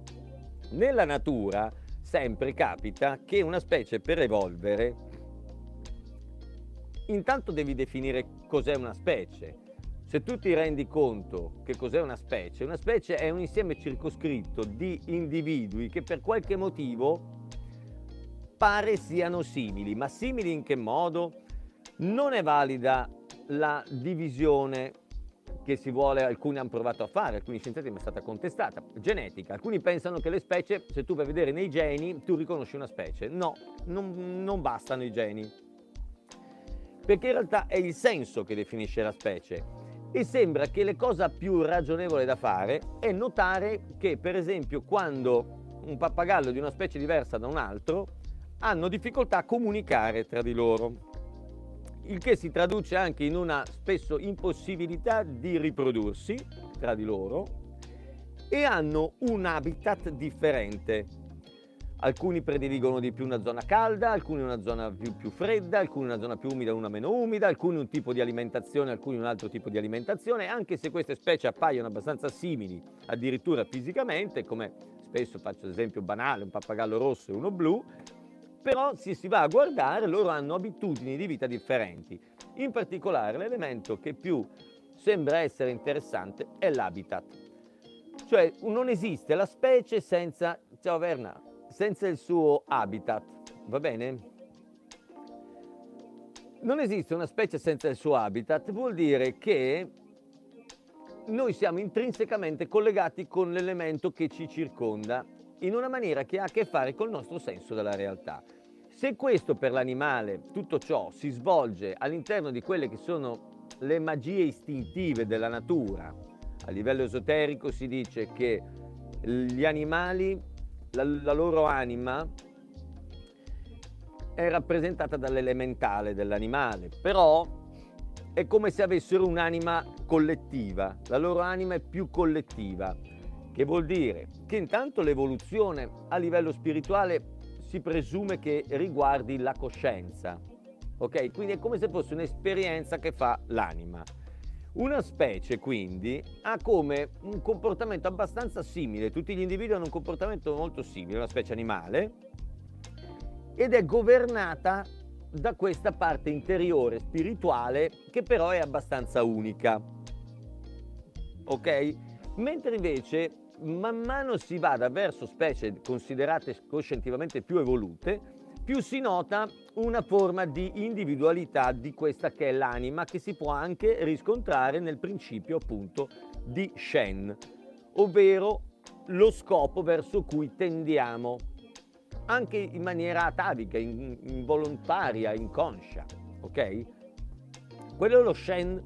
[SPEAKER 2] Nella natura sempre capita che una specie per evolvere, intanto devi definire cos'è una specie. Se tu ti rendi conto che cos'è una specie, una specie è un insieme circoscritto di individui che per qualche motivo pare siano simili, ma simili in che modo? Non è valida la divisione che si vuole, alcuni hanno provato a fare, alcuni scienziati mi è stata contestata, genetica. Alcuni pensano che le specie, se tu vai a vedere nei geni, tu riconosci una specie. No, non, non bastano i geni. Perché in realtà è il senso che definisce la specie. E sembra che la cosa più ragionevole da fare è notare che, per esempio, quando un pappagallo di una specie diversa da un altro hanno difficoltà a comunicare tra di loro il che si traduce anche in una spesso impossibilità di riprodursi tra di loro e hanno un habitat differente. Alcuni prediligono di più una zona calda, alcuni una zona più, più fredda, alcuni una zona più umida, una meno umida, alcuni un tipo di alimentazione, alcuni un altro tipo di alimentazione, anche se queste specie appaiono abbastanza simili, addirittura fisicamente, come spesso faccio esempio banale, un pappagallo rosso e uno blu, però se si va a guardare loro hanno abitudini di vita differenti. In particolare l'elemento che più sembra essere interessante è l'habitat. Cioè non esiste la specie senza, ciao Verna, senza il suo habitat, va bene? Non esiste una specie senza il suo habitat, vuol dire che noi siamo intrinsecamente collegati con l'elemento che ci circonda in una maniera che ha a che fare col nostro senso della realtà. Se questo per l'animale, tutto ciò, si svolge all'interno di quelle che sono le magie istintive della natura, a livello esoterico si dice che gli animali, la, la loro anima, è rappresentata dall'elementale dell'animale, però è come se avessero un'anima collettiva, la loro anima è più collettiva, che vuol dire che intanto l'evoluzione a livello spirituale si presume che riguardi la coscienza, ok? Quindi è come se fosse un'esperienza che fa l'anima. Una specie quindi ha come un comportamento abbastanza simile, tutti gli individui hanno un comportamento molto simile, una specie animale, ed è governata da questa parte interiore spirituale che però è abbastanza unica. Ok? Mentre invece man mano si vada verso specie considerate coscientivamente più evolute, più si nota una forma di individualità di questa che è l'anima che si può anche riscontrare nel principio appunto di Shen, ovvero lo scopo verso cui tendiamo anche in maniera atavica, involontaria, inconscia, ok? Quello è lo Shen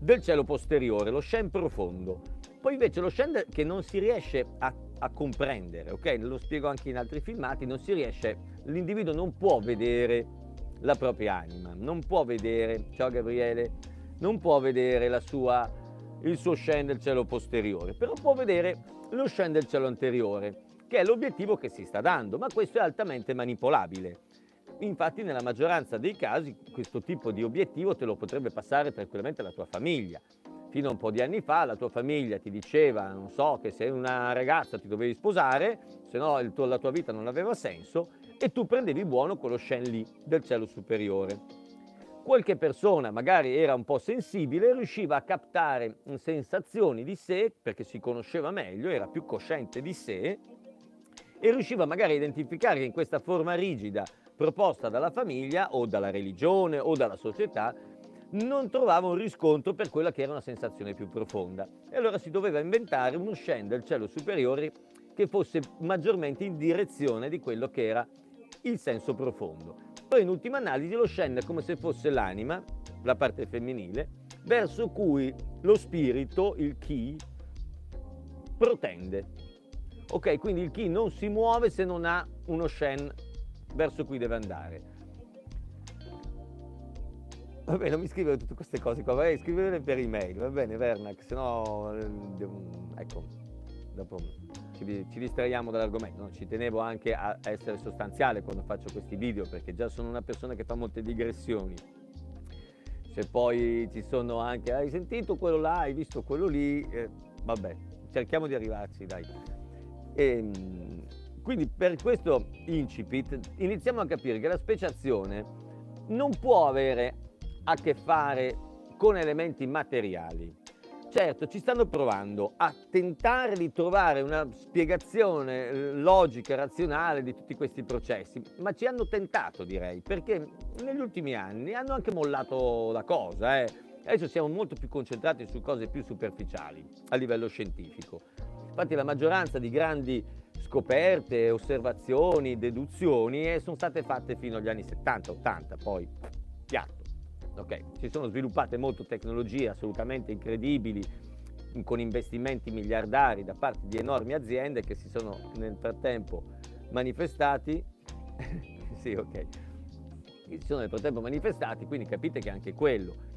[SPEAKER 2] del cielo posteriore, lo Shen profondo. Poi invece lo Shen che non si riesce a, a comprendere, ok? Lo spiego anche in altri filmati, non si riesce, l'individuo non può vedere la propria anima, non può vedere, ciao Gabriele, non può vedere sua, il suo Shen del cielo posteriore, però può vedere lo Shen del cielo anteriore che è l'obiettivo che si sta dando, ma questo è altamente manipolabile. Infatti nella maggioranza dei casi questo tipo di obiettivo te lo potrebbe passare tranquillamente la tua famiglia. Fino a un po' di anni fa la tua famiglia ti diceva, non so, che sei una ragazza ti dovevi sposare, se no la tua vita non aveva senso, e tu prendevi buono quello Shen lì del cielo superiore. Qualche persona magari era un po' sensibile, riusciva a captare sensazioni di sé, perché si conosceva meglio, era più cosciente di sé, e riusciva magari a identificare che in questa forma rigida proposta dalla famiglia o dalla religione o dalla società non trovava un riscontro per quella che era una sensazione più profonda. E allora si doveva inventare uno Shen del cielo superiore che fosse maggiormente in direzione di quello che era il senso profondo. Poi in ultima analisi lo Shen è come se fosse l'anima, la parte femminile, verso cui lo spirito, il chi, protende. Ok, quindi il chi non si muove se non ha uno Shen verso cui deve andare. Va bene, non mi scrivere tutte queste cose qua, vai scrivere per email, va bene Vernac, se no, eh, ecco, dopo ci, ci distraiamo dall'argomento, no? ci tenevo anche a essere sostanziale quando faccio questi video perché già sono una persona che fa molte digressioni. Se poi ci sono anche, hai sentito quello là, hai visto quello lì, eh, vabbè, cerchiamo di arrivarci, dai. E, ehm, quindi per questo incipit iniziamo a capire che la speciazione non può avere a che fare con elementi materiali. Certo, ci stanno provando a tentare di trovare una spiegazione eh, logica, razionale di tutti questi processi, ma ci hanno tentato, direi, perché negli ultimi anni hanno anche mollato la cosa. Eh. Adesso siamo molto più concentrati su cose più superficiali a livello scientifico. Infatti la maggioranza di grandi scoperte, osservazioni, deduzioni eh, sono state fatte fino agli anni 70-80, poi piatto. Okay. Si sono sviluppate molte tecnologie assolutamente incredibili con investimenti miliardari da parte di enormi aziende che si sono nel frattempo manifestati. sì, ok. Si sono nel frattempo manifestati, quindi capite che anche quello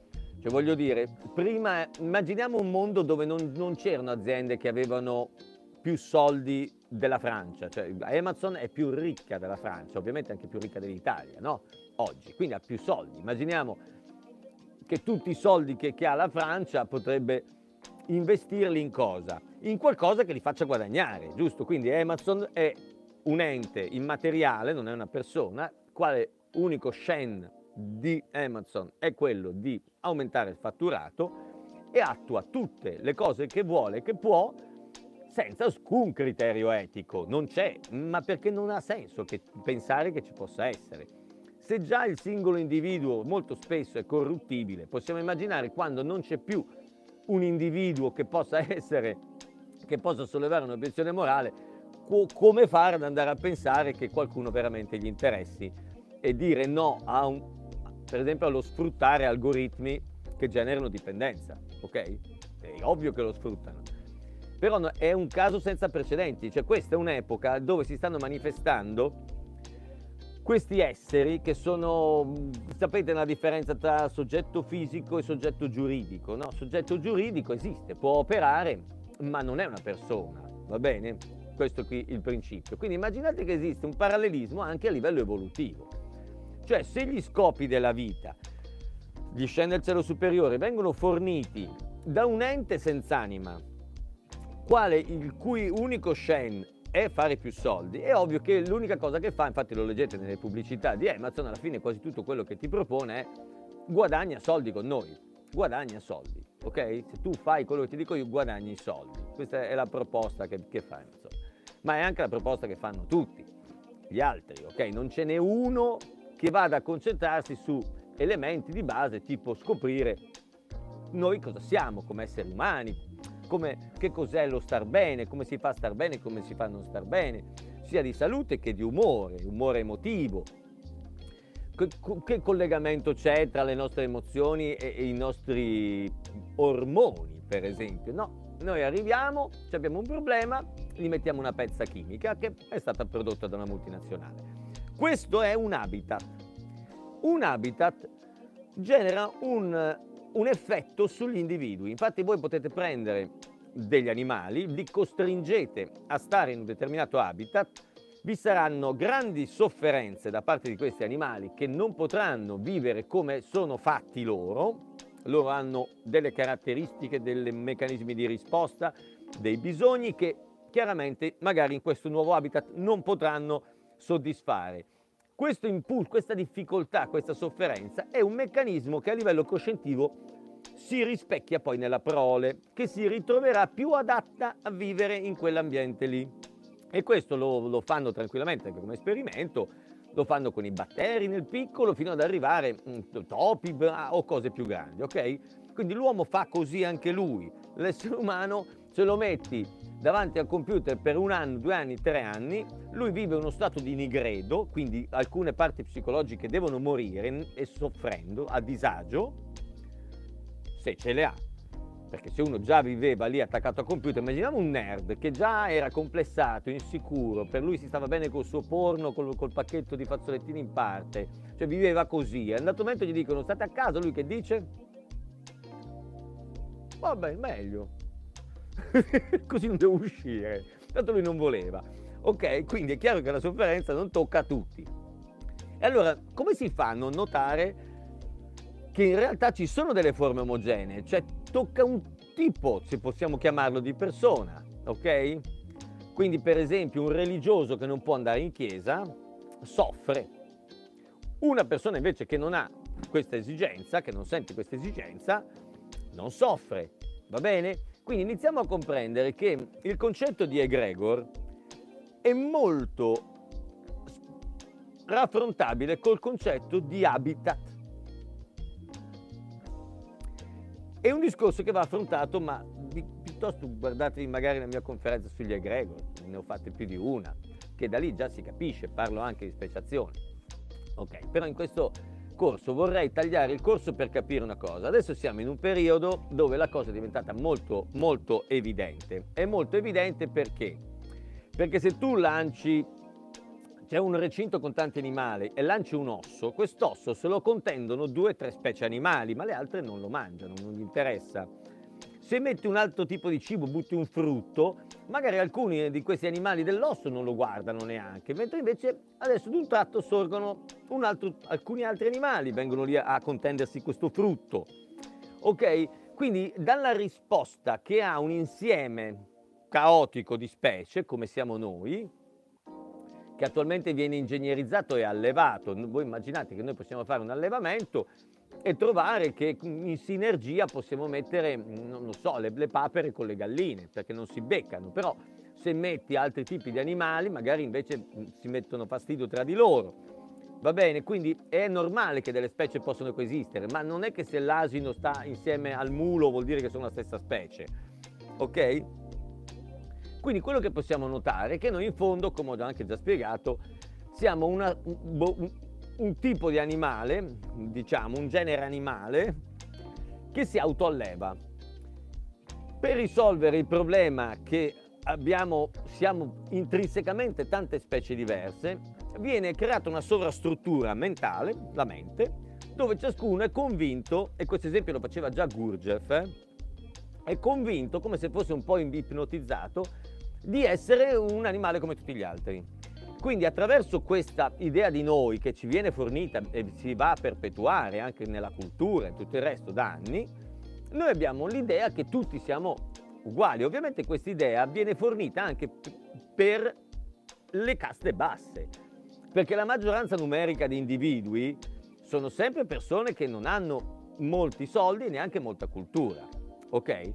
[SPEAKER 2] cioè voglio dire, prima immaginiamo un mondo dove non, non c'erano aziende che avevano più soldi della Francia, cioè Amazon è più ricca della Francia, ovviamente anche più ricca dell'Italia, no? Oggi, quindi ha più soldi. Immaginiamo che tutti i soldi che, che ha la Francia potrebbe investirli in cosa? In qualcosa che li faccia guadagnare, giusto? Quindi Amazon è un ente immateriale, non è una persona, quale unico Shen di Amazon è quello di aumentare il fatturato e attua tutte le cose che vuole, che può, senza alcun criterio etico. Non c'è, ma perché non ha senso che pensare che ci possa essere. Se già il singolo individuo molto spesso è corruttibile, possiamo immaginare quando non c'è più un individuo che possa essere, che possa sollevare un'obiezione morale, co- come fare ad andare a pensare che qualcuno veramente gli interessi e dire no a un, per esempio allo sfruttare algoritmi che generano dipendenza, ok? È ovvio che lo sfruttano. Però è un caso senza precedenti, cioè questa è un'epoca dove si stanno manifestando questi esseri che sono, sapete la differenza tra soggetto fisico e soggetto giuridico, no? Soggetto giuridico esiste, può operare, ma non è una persona, va bene? Questo è qui il principio. Quindi immaginate che esiste un parallelismo anche a livello evolutivo. Cioè se gli scopi della vita di scendere al cielo superiore vengono forniti da un ente senza anima, quale il cui unico Shen è fare più soldi, è ovvio che l'unica cosa che fa, infatti lo leggete nelle pubblicità di Amazon, alla fine quasi tutto quello che ti propone è guadagna soldi con noi, guadagna soldi, ok? Se tu fai quello che ti dico io guadagni soldi, questa è la proposta che, che fa Amazon, ma è anche la proposta che fanno tutti gli altri, ok? Non ce n'è uno che vada a concentrarsi su elementi di base tipo scoprire noi cosa siamo come esseri umani, come, che cos'è lo star bene, come si fa a star bene, come si fa a non star bene, sia di salute che di umore, umore emotivo. Che, che collegamento c'è tra le nostre emozioni e, e i nostri ormoni, per esempio? No, noi arriviamo, abbiamo un problema, gli mettiamo una pezza chimica che è stata prodotta da una multinazionale. Questo è un habitat. Un habitat genera un un effetto sugli individui. Infatti voi potete prendere degli animali, li costringete a stare in un determinato habitat, vi saranno grandi sofferenze da parte di questi animali che non potranno vivere come sono fatti loro, loro hanno delle caratteristiche, dei meccanismi di risposta, dei bisogni che chiaramente magari in questo nuovo habitat non potranno soddisfare. Questo impulso, questa difficoltà, questa sofferenza è un meccanismo che a livello coscientivo si rispecchia poi nella prole, che si ritroverà più adatta a vivere in quell'ambiente lì. E questo lo, lo fanno tranquillamente anche come esperimento, lo fanno con i batteri nel piccolo fino ad arrivare a mm, topi o cose più grandi, ok? Quindi l'uomo fa così anche lui, l'essere umano se lo metti davanti al computer per un anno, due anni, tre anni, lui vive uno stato di nigredo, quindi alcune parti psicologiche devono morire e soffrendo, a disagio, se ce le ha. Perché se uno già viveva lì attaccato al computer, immaginiamo un nerd che già era complessato, insicuro, per lui si stava bene col suo porno, col, col pacchetto di fazzolettini in parte, cioè viveva così. È andato un momento gli dicono state a casa, lui che dice? Vabbè, meglio, così non devo uscire. Tanto lui non voleva. Ok, quindi è chiaro che la sofferenza non tocca a tutti. E allora, come si fa a non notare che in realtà ci sono delle forme omogenee? Cioè, tocca un tipo, se possiamo chiamarlo, di persona, ok? Quindi, per esempio, un religioso che non può andare in chiesa soffre. Una persona invece che non ha questa esigenza, che non sente questa esigenza, non soffre. Va bene? Quindi iniziamo a comprendere che il concetto di egregor è molto raffrontabile col concetto di habitat. È un discorso che va affrontato, ma piuttosto guardatevi magari la mia conferenza sugli egregor, ne ho fatte più di una, che da lì già si capisce, parlo anche di speciazione. Ok, però in questo corso, vorrei tagliare il corso per capire una cosa. Adesso siamo in un periodo dove la cosa è diventata molto, molto evidente. È molto evidente perché? Perché se tu lanci, c'è un recinto con tanti animali e lanci un osso, quest'osso se lo contendono due o tre specie animali, ma le altre non lo mangiano, non gli interessa. Se metti un altro tipo di cibo, butti un frutto, magari alcuni di questi animali dell'osso non lo guardano neanche, mentre invece adesso d'un tratto sorgono altro, alcuni altri animali, vengono lì a, a contendersi questo frutto. Ok? Quindi dalla risposta che ha un insieme caotico di specie, come siamo noi, che attualmente viene ingegnerizzato e allevato, voi immaginate che noi possiamo fare un allevamento e trovare che in sinergia possiamo mettere, non lo so, le, le papere con le galline, perché non si beccano, però se metti altri tipi di animali magari invece mm, si mettono fastidio tra di loro. Va bene, quindi è normale che delle specie possano coesistere, ma non è che se l'asino sta insieme al mulo vuol dire che sono la stessa specie. Ok? Quindi quello che possiamo notare è che noi in fondo, come ho anche già spiegato, siamo una, un tipo di animale, diciamo un genere animale, che si autoalleva. Per risolvere il problema che abbiamo, siamo intrinsecamente tante specie diverse, viene creata una sovrastruttura mentale, la mente, dove ciascuno è convinto, e questo esempio lo faceva già Gurdjieff, eh, è convinto, come se fosse un po' ipnotizzato, di essere un animale come tutti gli altri. Quindi attraverso questa idea di noi che ci viene fornita e si va a perpetuare anche nella cultura e tutto il resto da anni, noi abbiamo l'idea che tutti siamo uguali. Ovviamente questa idea viene fornita anche per le caste basse, perché la maggioranza numerica di individui sono sempre persone che non hanno molti soldi e neanche molta cultura, ok?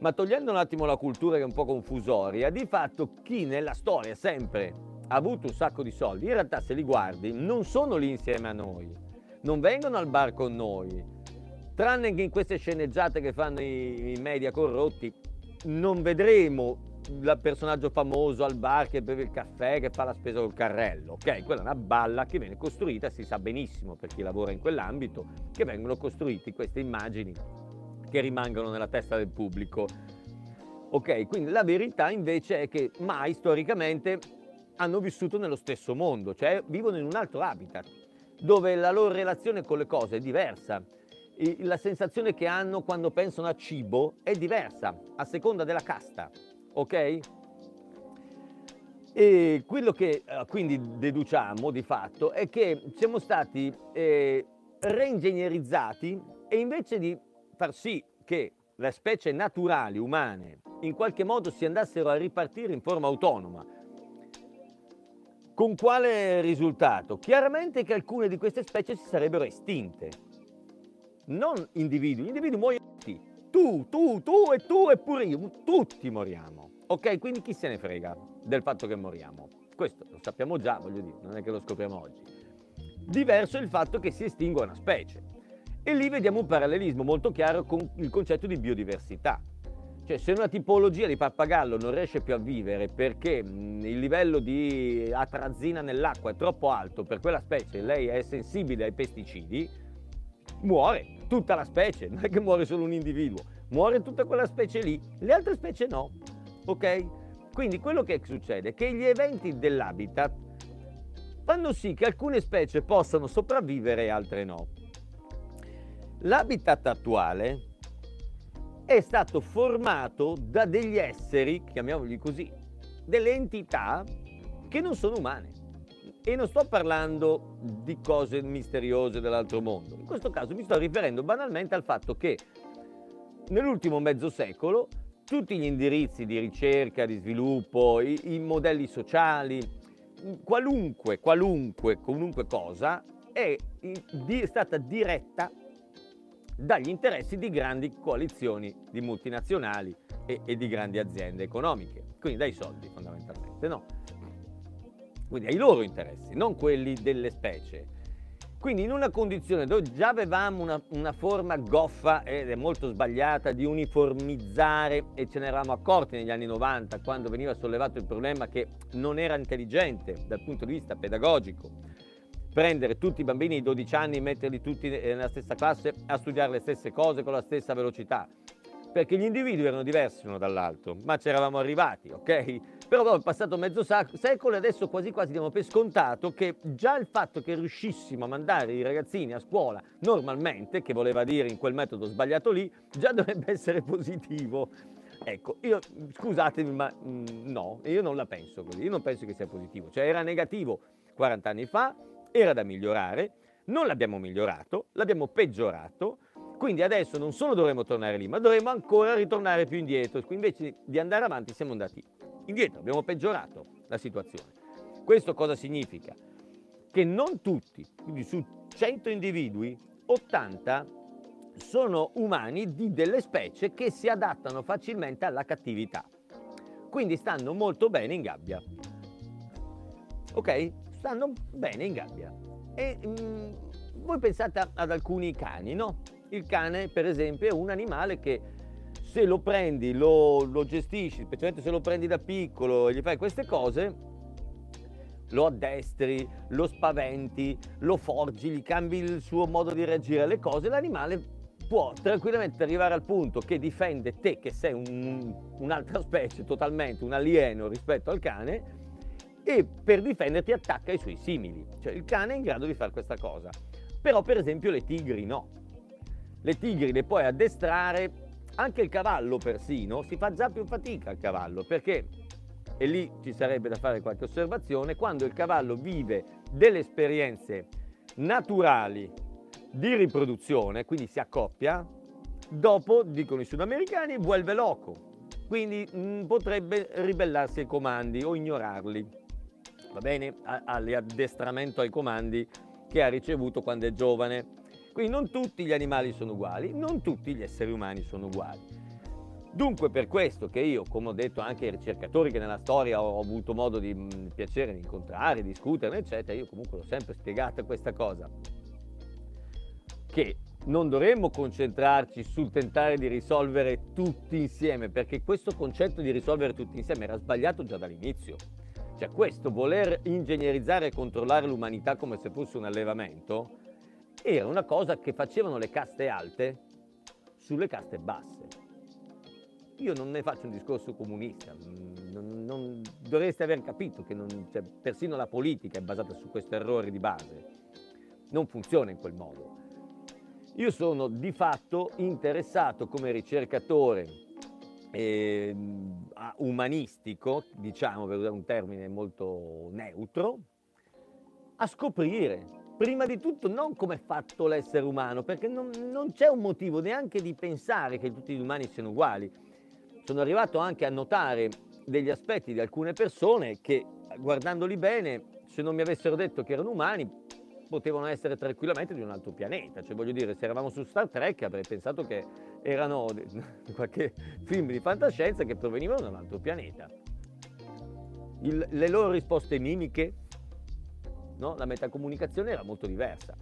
[SPEAKER 2] Ma togliendo un attimo la cultura che è un po' confusoria, di fatto chi nella storia sempre ha avuto un sacco di soldi, in realtà se li guardi non sono lì insieme a noi, non vengono al bar con noi, tranne che in queste sceneggiate che fanno i, i media corrotti, non vedremo il personaggio famoso al bar che beve il caffè, che fa la spesa col carrello, ok? Quella è una balla che viene costruita, si sa benissimo per chi lavora in quell'ambito, che vengono costruite queste immagini che rimangono nella testa del pubblico. Ok, quindi la verità invece è che mai storicamente hanno vissuto nello stesso mondo, cioè vivono in un altro habitat, dove la loro relazione con le cose è diversa. La sensazione che hanno quando pensano a cibo è diversa a seconda della casta ok? E quello che eh, quindi deduciamo di fatto è che siamo stati eh, reingegnerizzati e invece di far sì che le specie naturali umane in qualche modo si andassero a ripartire in forma autonoma, con quale risultato? Chiaramente che alcune di queste specie si sarebbero estinte, non individui, gli individui muoiono tutti, tu, tu, tu e tu e pure io, tutti moriamo. Ok, quindi chi se ne frega del fatto che moriamo? Questo lo sappiamo già, voglio dire, non è che lo scopriamo oggi. Diverso è il fatto che si estingua una specie. E lì vediamo un parallelismo molto chiaro con il concetto di biodiversità. Cioè, se una tipologia di pappagallo non riesce più a vivere perché il livello di atrazina nell'acqua è troppo alto per quella specie, lei è sensibile ai pesticidi, muore tutta la specie, non è che muore solo un individuo, muore tutta quella specie lì, le altre specie no ok? Quindi quello che succede è che gli eventi dell'habitat fanno sì che alcune specie possano sopravvivere e altre no. L'habitat attuale è stato formato da degli esseri, chiamiamoli così, delle entità che non sono umane. E non sto parlando di cose misteriose dell'altro mondo. In questo caso mi sto riferendo banalmente al fatto che nell'ultimo mezzo secolo tutti gli indirizzi di ricerca, di sviluppo, i, i modelli sociali, qualunque, qualunque, qualunque cosa è, è stata diretta dagli interessi di grandi coalizioni di multinazionali e, e, di grandi aziende economiche, quindi dai soldi fondamentalmente, no? Quindi ai loro interessi, non quelli delle specie. Quindi in una condizione dove già avevamo una, una, forma goffa ed è molto sbagliata di uniformizzare e ce ne eravamo accorti negli anni 90 quando veniva sollevato il problema che non era intelligente dal punto di vista pedagogico prendere tutti i bambini di 12 anni metterli tutti nella stessa classe a studiare le stesse cose con la stessa velocità perché gli individui erano diversi uno dall'altro, ma ci eravamo arrivati, ok? Però dopo è passato mezzo secolo e adesso quasi quasi diamo per scontato che già il fatto che riuscissimo a mandare i ragazzini a scuola normalmente, che voleva dire in quel metodo sbagliato lì, già dovrebbe essere positivo. Ecco, io scusatemi, ma mh, mm, no, io non la penso così, io non penso che sia positivo. Cioè era negativo 40 anni fa, era da migliorare, non l'abbiamo migliorato, l'abbiamo peggiorato quindi adesso non solo dovremmo tornare lì, ma dovremmo ancora ritornare più indietro. Quindi invece di andare avanti siamo andati indietro, abbiamo peggiorato la situazione. Questo cosa significa? Che non tutti, quindi su 100 individui, 80 sono umani di delle specie che si adattano facilmente alla cattività. Quindi stanno molto bene in gabbia. Ok? Stanno bene in gabbia. E mh, mm, voi pensate ad alcuni cani, no? Il cane, per esempio, è un animale che se lo prendi, lo, lo gestisci, specialmente se lo prendi da piccolo e gli fai queste cose, lo addestri, lo spaventi, lo forgi, gli cambi il suo modo di reagire alle cose, l'animale può tranquillamente arrivare al punto che difende te che sei un, un'altra specie totalmente, un alieno rispetto al cane e per difenderti attacca i suoi simili. Cioè il cane è in grado di fare questa cosa. Però per esempio le tigri no. Le tigri le puoi addestrare, anche il cavallo persino, si fa già più fatica al cavallo perché, e lì ci sarebbe da fare qualche osservazione, quando il cavallo vive delle esperienze naturali di riproduzione, quindi si accoppia, dopo, dicono i sudamericani, vuelve loco. Quindi mh, mm, potrebbe ribellarsi ai comandi o ignorarli, va bene? All'addestramento ai comandi che ha ricevuto quando è giovane. Quindi non tutti gli animali sono uguali, non tutti gli esseri umani sono uguali. Dunque per questo che io, come ho detto anche ai ricercatori che nella storia ho avuto modo di mm, piacere di incontrare, discutere, eccetera, io comunque l'ho sempre spiegata questa cosa che non dovremmo concentrarci sul tentare di risolvere tutti insieme, perché questo concetto di risolvere tutti insieme era sbagliato già dall'inizio. Cioè questo voler ingegnerizzare e controllare l'umanità come se fosse un allevamento era una cosa che facevano le caste alte sulle caste basse. Io non ne faccio un discorso comunista, non, non, dovreste aver capito che non, cioè, persino la politica è basata su questo errore di base. Non funziona in quel modo. Io sono di fatto interessato come ricercatore eh, umanistico, diciamo per usare un termine molto neutro, a scoprire, prima di tutto, non come è fatto l'essere umano, perché non, non c'è un motivo neanche di pensare che tutti gli umani siano uguali. Sono arrivato anche a notare degli aspetti di alcune persone che, guardandoli bene, se non mi avessero detto che erano umani, potevano essere tranquillamente di un altro pianeta. Cioè, voglio dire, se eravamo su Star Trek avrei pensato che erano qualche film di fantascienza che provenivano da un altro pianeta. Il, le loro risposte mimiche, no? la metacomunicazione era molto diversa.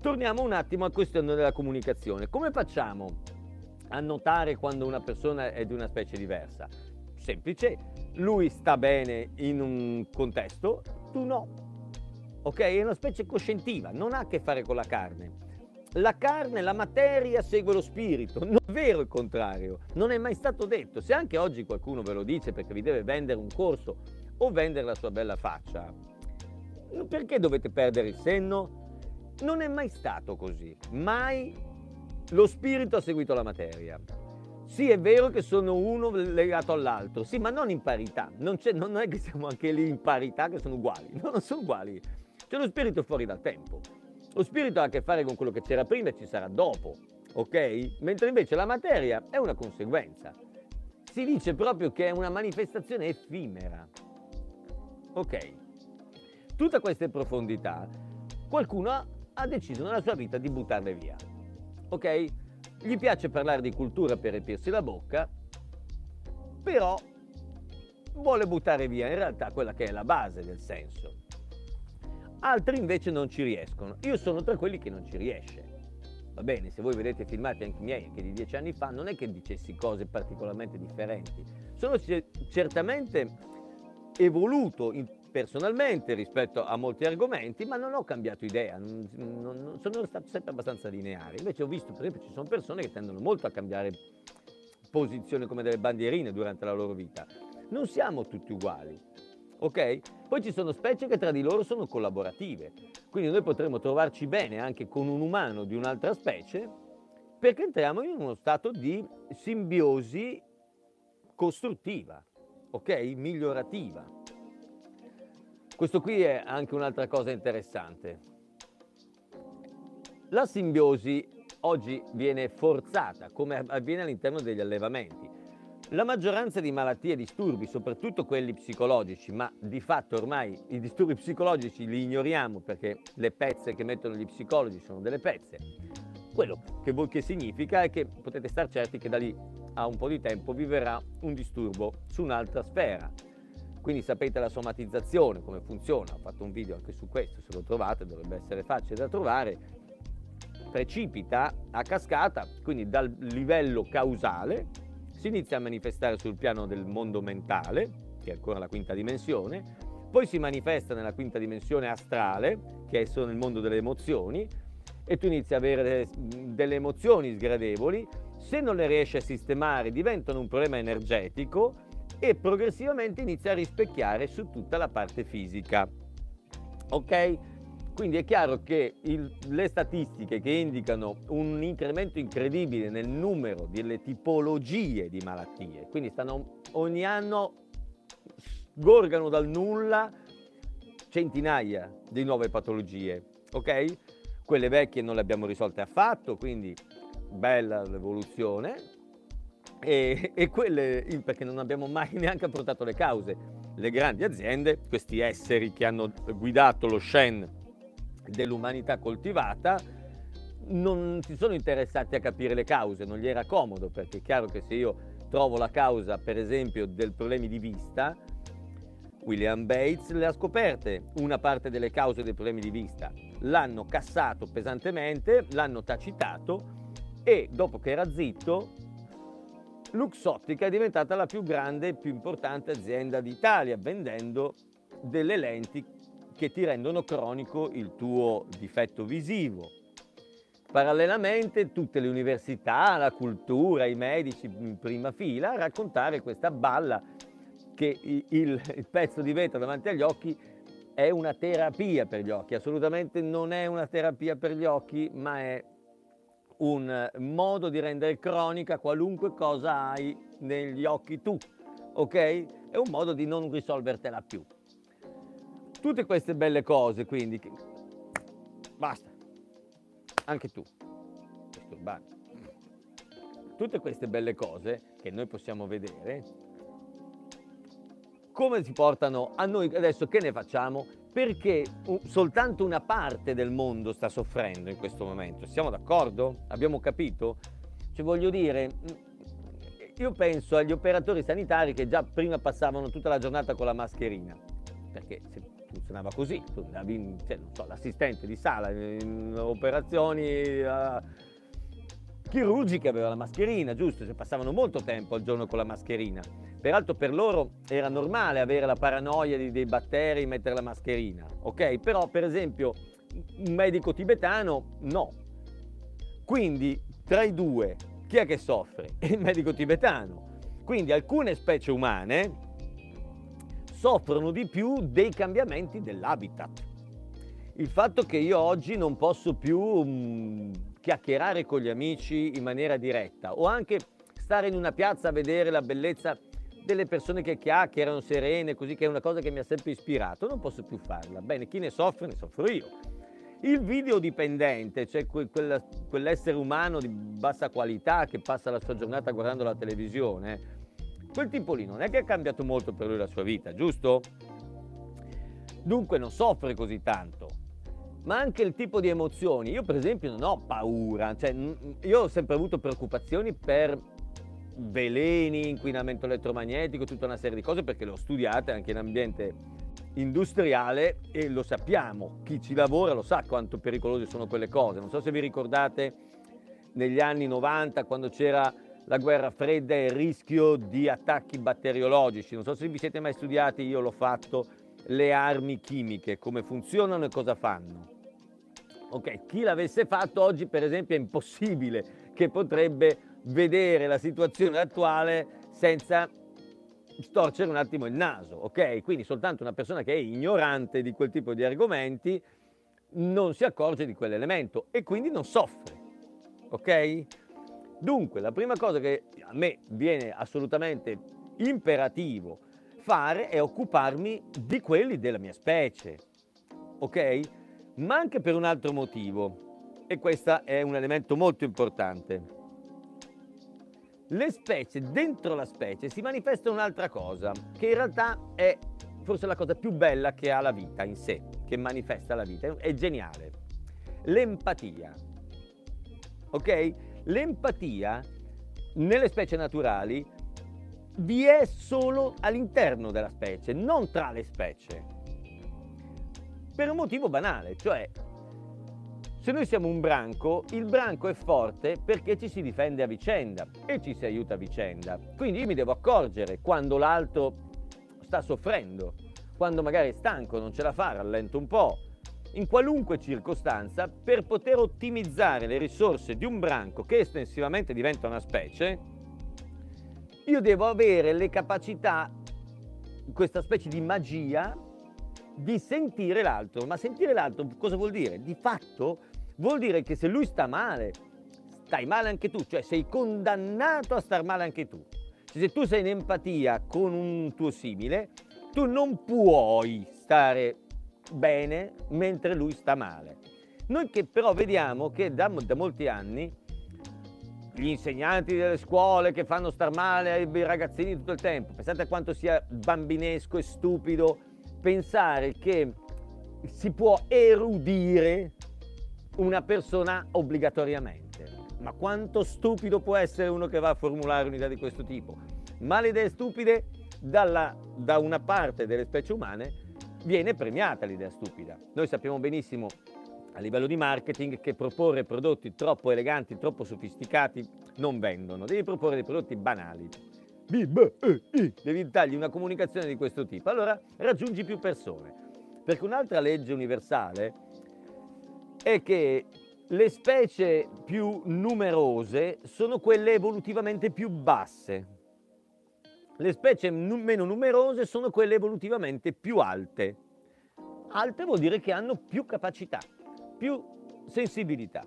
[SPEAKER 2] Torniamo un attimo al questione della comunicazione. Come facciamo a notare quando una persona è di una specie diversa? Semplice, lui sta bene in un contesto, tu no ok? È una specie coscientiva, non ha a che fare con la carne. La carne, la materia segue lo spirito, non è vero il contrario, non è mai stato detto. Se anche oggi qualcuno ve lo dice perché vi deve vendere un corso o vendere la sua bella faccia, perché dovete perdere il senno? Non è mai stato così, mai lo spirito ha seguito la materia. Sì, è vero che sono uno legato all'altro, sì, ma non in parità. Non, non, è che siamo anche lì in parità, che sono uguali. No, non sono uguali. Cioè lo spirito fuori dal tempo. Lo spirito ha a che fare con quello che c'era prima e ci sarà dopo, ok? Mentre invece la materia è una conseguenza. Si dice proprio che è una manifestazione effimera. Ok. Tutte queste profondità qualcuno ha deciso nella sua vita di buttarle via. Ok? Gli piace parlare di cultura per riempirsi la bocca, però vuole buttare via in realtà quella che è la base del senso altri invece non ci riescono. Io sono tra quelli che non ci riesce. Va bene, se voi vedete filmati anche miei, anche di dieci anni fa, non è che dicessi cose particolarmente differenti. Sono certamente evoluto personalmente rispetto a molti argomenti, ma non ho cambiato idea, non, non, sono stato sempre abbastanza lineare. Invece ho visto, per esempio, ci sono persone che tendono molto a cambiare posizione come delle bandierine durante la loro vita. Non siamo tutti uguali ok? Poi ci sono specie che tra di loro sono collaborative, quindi noi potremmo trovarci bene anche con un umano di un'altra specie perché entriamo in uno stato di simbiosi costruttiva, ok? Migliorativa. Questo qui è anche un'altra cosa interessante. La simbiosi oggi viene forzata, come avviene all'interno degli allevamenti. La maggioranza di malattie e disturbi, soprattutto quelli psicologici, ma di fatto ormai i disturbi psicologici li ignoriamo perché le pezze che mettono gli psicologi sono delle pezze. Quello che, che significa è che potete star certi che da lì a un po' di tempo vi verrà un disturbo su un'altra sfera. Quindi sapete la somatizzazione, come funziona, ho fatto un video anche su questo, se lo trovate dovrebbe essere facile da trovare, precipita a cascata, quindi dal livello causale si inizia a manifestare sul piano del mondo mentale, che è ancora la quinta dimensione, poi si manifesta nella quinta dimensione astrale, che è solo nel mondo delle emozioni, e tu inizi ad avere delle emozioni sgradevoli, se non le riesci a sistemare diventano un problema energetico, e progressivamente inizia a rispecchiare su tutta la parte fisica. Ok? Quindi è chiaro che il, le statistiche che indicano un incremento incredibile nel numero delle tipologie di malattie, quindi stanno ogni anno sgorgano dal nulla centinaia di nuove patologie, ok? Quelle vecchie non le abbiamo risolte affatto, quindi bella l'evoluzione, e, e, quelle perché non abbiamo mai neanche affrontato le cause. Le grandi aziende, questi esseri che hanno guidato lo Shen dell'umanità coltivata, non si sono interessati a capire le cause, non gli era comodo, perché è chiaro che se io trovo la causa, per esempio, del problemi di vista, William Bates le ha scoperte, una parte delle cause dei problemi di vista. L'hanno cassato pesantemente, l'hanno tacitato e dopo che era zitto Luxottica è diventata la più grande e più importante azienda d'Italia, vendendo delle lenti che ti rendono cronico il tuo difetto visivo. Parallelamente tutte le università, la cultura, i medici in prima fila a raccontare questa balla che il, il pezzo di vetro davanti agli occhi è una terapia per gli occhi, assolutamente non è una terapia per gli occhi, ma è un modo di rendere cronica qualunque cosa hai negli occhi tu, ok? È un modo di non risolvertela più. Tutte queste belle cose, quindi, basta, anche tu, disturbante. Tutte queste belle cose che noi possiamo vedere, come si portano a noi adesso che ne facciamo? perché soltanto una parte del mondo sta soffrendo in questo momento. Siamo d'accordo? Abbiamo capito? Cioè voglio dire, io penso agli operatori sanitari che già prima passavano tutta la giornata con la mascherina, perché se funzionava così, tu andavi, cioè, so, l'assistente di sala in operazioni uh, chirurgiche aveva la mascherina, giusto? Cioè, passavano molto tempo al giorno con la mascherina. Peraltro per loro era normale avere la paranoia di, dei batteri, mettere la mascherina, ok? Però per esempio un medico tibetano no. Quindi tra i due chi è che soffre? Il medico tibetano. Quindi alcune specie umane soffrono di più dei cambiamenti dell'habitat. Il fatto che io oggi non posso più mh, mm, chiacchierare con gli amici in maniera diretta o anche stare in una piazza a vedere la bellezza delle persone che chiacchierano serene, così che è una cosa che mi ha sempre ispirato, non posso più farla. Bene, chi ne soffre, ne soffro io. Il video dipendente, cioè quell'essere umano di bassa qualità che passa la sua giornata guardando la televisione, quel tipo lì non è che ha cambiato molto per lui la sua vita, giusto? Dunque non soffre così tanto. Ma anche il tipo di emozioni. Io per esempio non ho paura, cioè io ho sempre avuto preoccupazioni per veleni, inquinamento elettromagnetico, tutta una serie di cose perché le ho studiate anche in ambiente industriale e lo sappiamo, chi ci lavora lo sa quanto pericolose sono quelle cose. Non so se vi ricordate negli anni 90 quando c'era la guerra fredda e il rischio di attacchi batteriologici, non so se vi siete mai studiati, io l'ho fatto, le armi chimiche, come funzionano e cosa fanno. Ok, chi l'avesse fatto oggi per esempio è impossibile che potrebbe vedere la situazione attuale senza storcere un attimo il naso, ok? Quindi soltanto una persona che è ignorante di quel tipo di argomenti non si accorge di quell'elemento e quindi non soffre, ok? Dunque, la prima cosa che a me viene assolutamente imperativo fare è occuparmi di quelli della mia specie, ok? Ma anche per un altro motivo, e questo è un elemento molto importante le specie, dentro la specie si manifesta un'altra cosa, che in realtà è forse la cosa più bella che ha la vita in sé, che manifesta la vita, è geniale. L'empatia. Ok? L'empatia nelle specie naturali vi è solo all'interno della specie, non tra le specie. Per un motivo banale, cioè se noi siamo un branco, il branco è forte perché ci si difende a vicenda e ci si aiuta a vicenda. Quindi io mi devo accorgere quando l'altro sta soffrendo, quando magari è stanco, non ce la fa, rallento un po'. In qualunque circostanza, per poter ottimizzare le risorse di un branco che estensivamente diventa una specie, io devo avere le capacità, questa specie di magia, di sentire l'altro. Ma sentire l'altro cosa vuol dire? Di fatto vuol dire che se lui sta male, stai male anche tu, cioè sei condannato a star male anche tu. Cioè, se tu sei in empatia con un tuo simile, tu non puoi stare bene mentre lui sta male. Noi che però vediamo che da, da molti anni gli insegnanti delle scuole che fanno star male ai ragazzini tutto il tempo, pensate a quanto sia bambinesco e stupido pensare che si può erudire una persona obbligatoriamente. Ma quanto stupido può essere uno che va a formulare un'idea di questo tipo? Ma le idee stupide dalla, da una parte delle specie umane viene premiata l'idea stupida. Noi sappiamo benissimo a livello di marketing che proporre prodotti troppo eleganti, troppo sofisticati non vendono. Devi proporre dei prodotti banali. Devi dargli una comunicazione di questo tipo. Allora raggiungi più persone. Perché un'altra legge universale è che le specie più numerose sono quelle evolutivamente più basse. Le specie meno numerose sono quelle evolutivamente più alte. Alte vuol dire che hanno più capacità più sensibilità,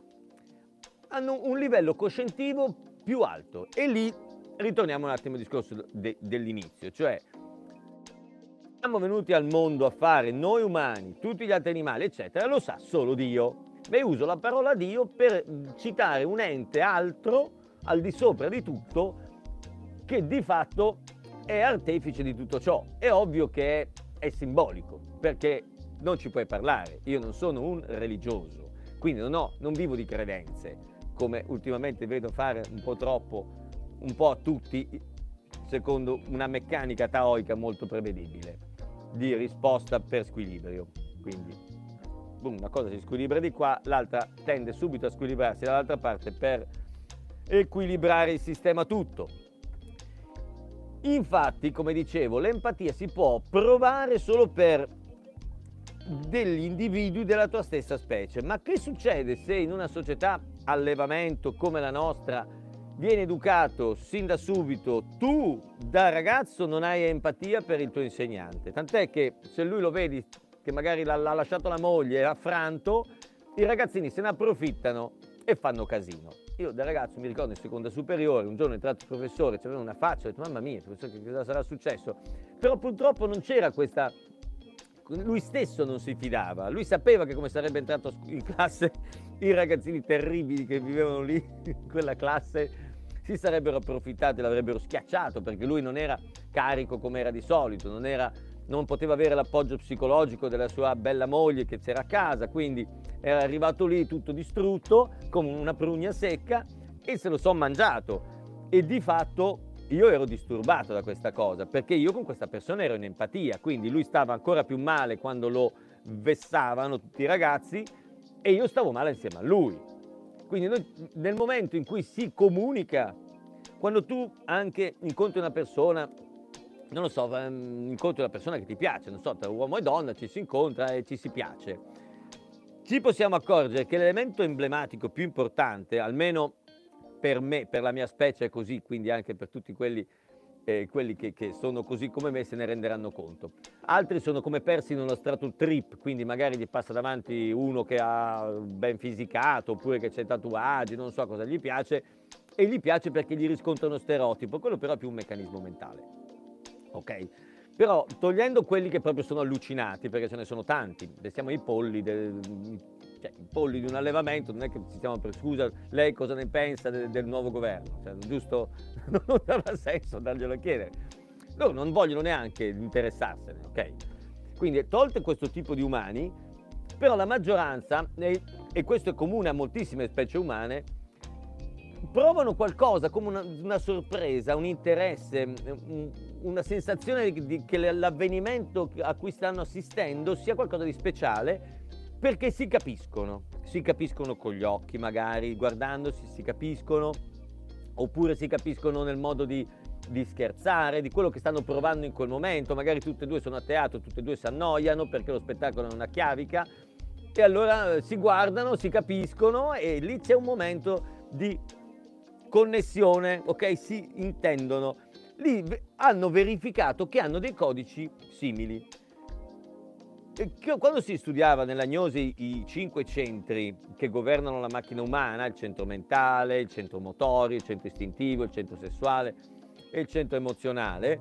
[SPEAKER 2] hanno un livello coscientivo più alto e lì ritorniamo un attimo al discorso de- dell'inizio, cioè siamo venuti al mondo a fare noi umani, tutti gli altri animali, eccetera, lo sa solo Dio. E uso la parola Dio per citare un ente altro, al di sopra di tutto, che di fatto è artefice di tutto ciò. È ovvio che è, è simbolico, perché non ci puoi parlare. Io non sono un religioso, quindi non, ho, non vivo di credenze, come ultimamente vedo fare un po' troppo, un po' a tutti, secondo una meccanica taoica molto prevedibile, di risposta per squilibrio. Quindi boom, una cosa si squilibra di qua, l'altra tende subito a squilibrarsi dall'altra parte per equilibrare il sistema tutto. Infatti, come dicevo, l'empatia si può provare solo per degli individui della tua stessa specie. Ma che succede se in una società allevamento come la nostra vieni educato sin da subito, tu da ragazzo non hai empatia per il tuo insegnante, tant'è che se lui lo vedi che magari l'ha, l'ha lasciato la moglie, è affranto, i ragazzini se ne approfittano e fanno casino. Io da ragazzo mi ricordo in seconda superiore, un giorno è entrato il professore, c'aveva una faccia, ho detto mamma mia, che cosa sarà successo? Però purtroppo non c'era questa lui stesso non si fidava, lui sapeva che come sarebbe entrato in classe i ragazzini terribili che vivevano lì in quella classe si sarebbero approfittati, l'avrebbero schiacciato perché lui non era carico come era di solito, non, era, non poteva avere l'appoggio psicologico della sua bella moglie che c'era a casa, quindi era arrivato lì tutto distrutto come una prugna secca e se lo sono mangiato e di fatto io ero disturbato da questa cosa perché io con questa persona ero in empatia, quindi lui stava ancora più male quando lo vessavano tutti i ragazzi e io stavo male insieme a lui. Quindi noi, nel momento in cui si comunica, quando tu anche incontri una persona, non lo so, ehm, incontri una persona che ti piace, non so, tra uomo e donna ci si incontra e ci si piace, ci possiamo accorgere che l'elemento emblematico più importante, almeno per me, per la mia specie è così, quindi anche per tutti quelli, eh, quelli che, che, sono così come me se ne renderanno conto. Altri sono come persi in uno strato trip, quindi magari gli passa davanti uno che ha ben fisicato oppure che c'è tatuaggi, non so cosa gli piace, e gli piace perché gli riscontra uno stereotipo, quello però è più un meccanismo mentale. Ok? Però togliendo quelli che proprio sono allucinati, perché ce ne sono tanti, siamo i polli, del, cioè, i polli di un allevamento, non è che ci stiamo per scusa, lei cosa ne pensa del, del nuovo governo? Cioè, giusto, non aveva senso darglielo a chiedere. Loro non vogliono neanche interessarsene, ok? Quindi tolte questo tipo di umani, però la maggioranza, e questo è comune a moltissime specie umane, provano qualcosa come una, una sorpresa, un interesse, una sensazione di, che l'avvenimento a cui stanno assistendo sia qualcosa di speciale perché si capiscono, si capiscono con gli occhi magari, guardandosi si capiscono, oppure si capiscono nel modo di, di scherzare, di quello che stanno provando in quel momento, magari tutte e due sono a teatro, tutte e due si annoiano perché lo spettacolo è una chiavica. E allora eh, si guardano, si capiscono e lì c'è un momento di connessione, ok? Si intendono. lì hanno verificato che hanno dei codici simili. Quando si studiava nell'agnosi i cinque centri che governano la macchina umana, il centro mentale, il centro motorio, il centro istintivo, il centro sessuale e il centro emozionale,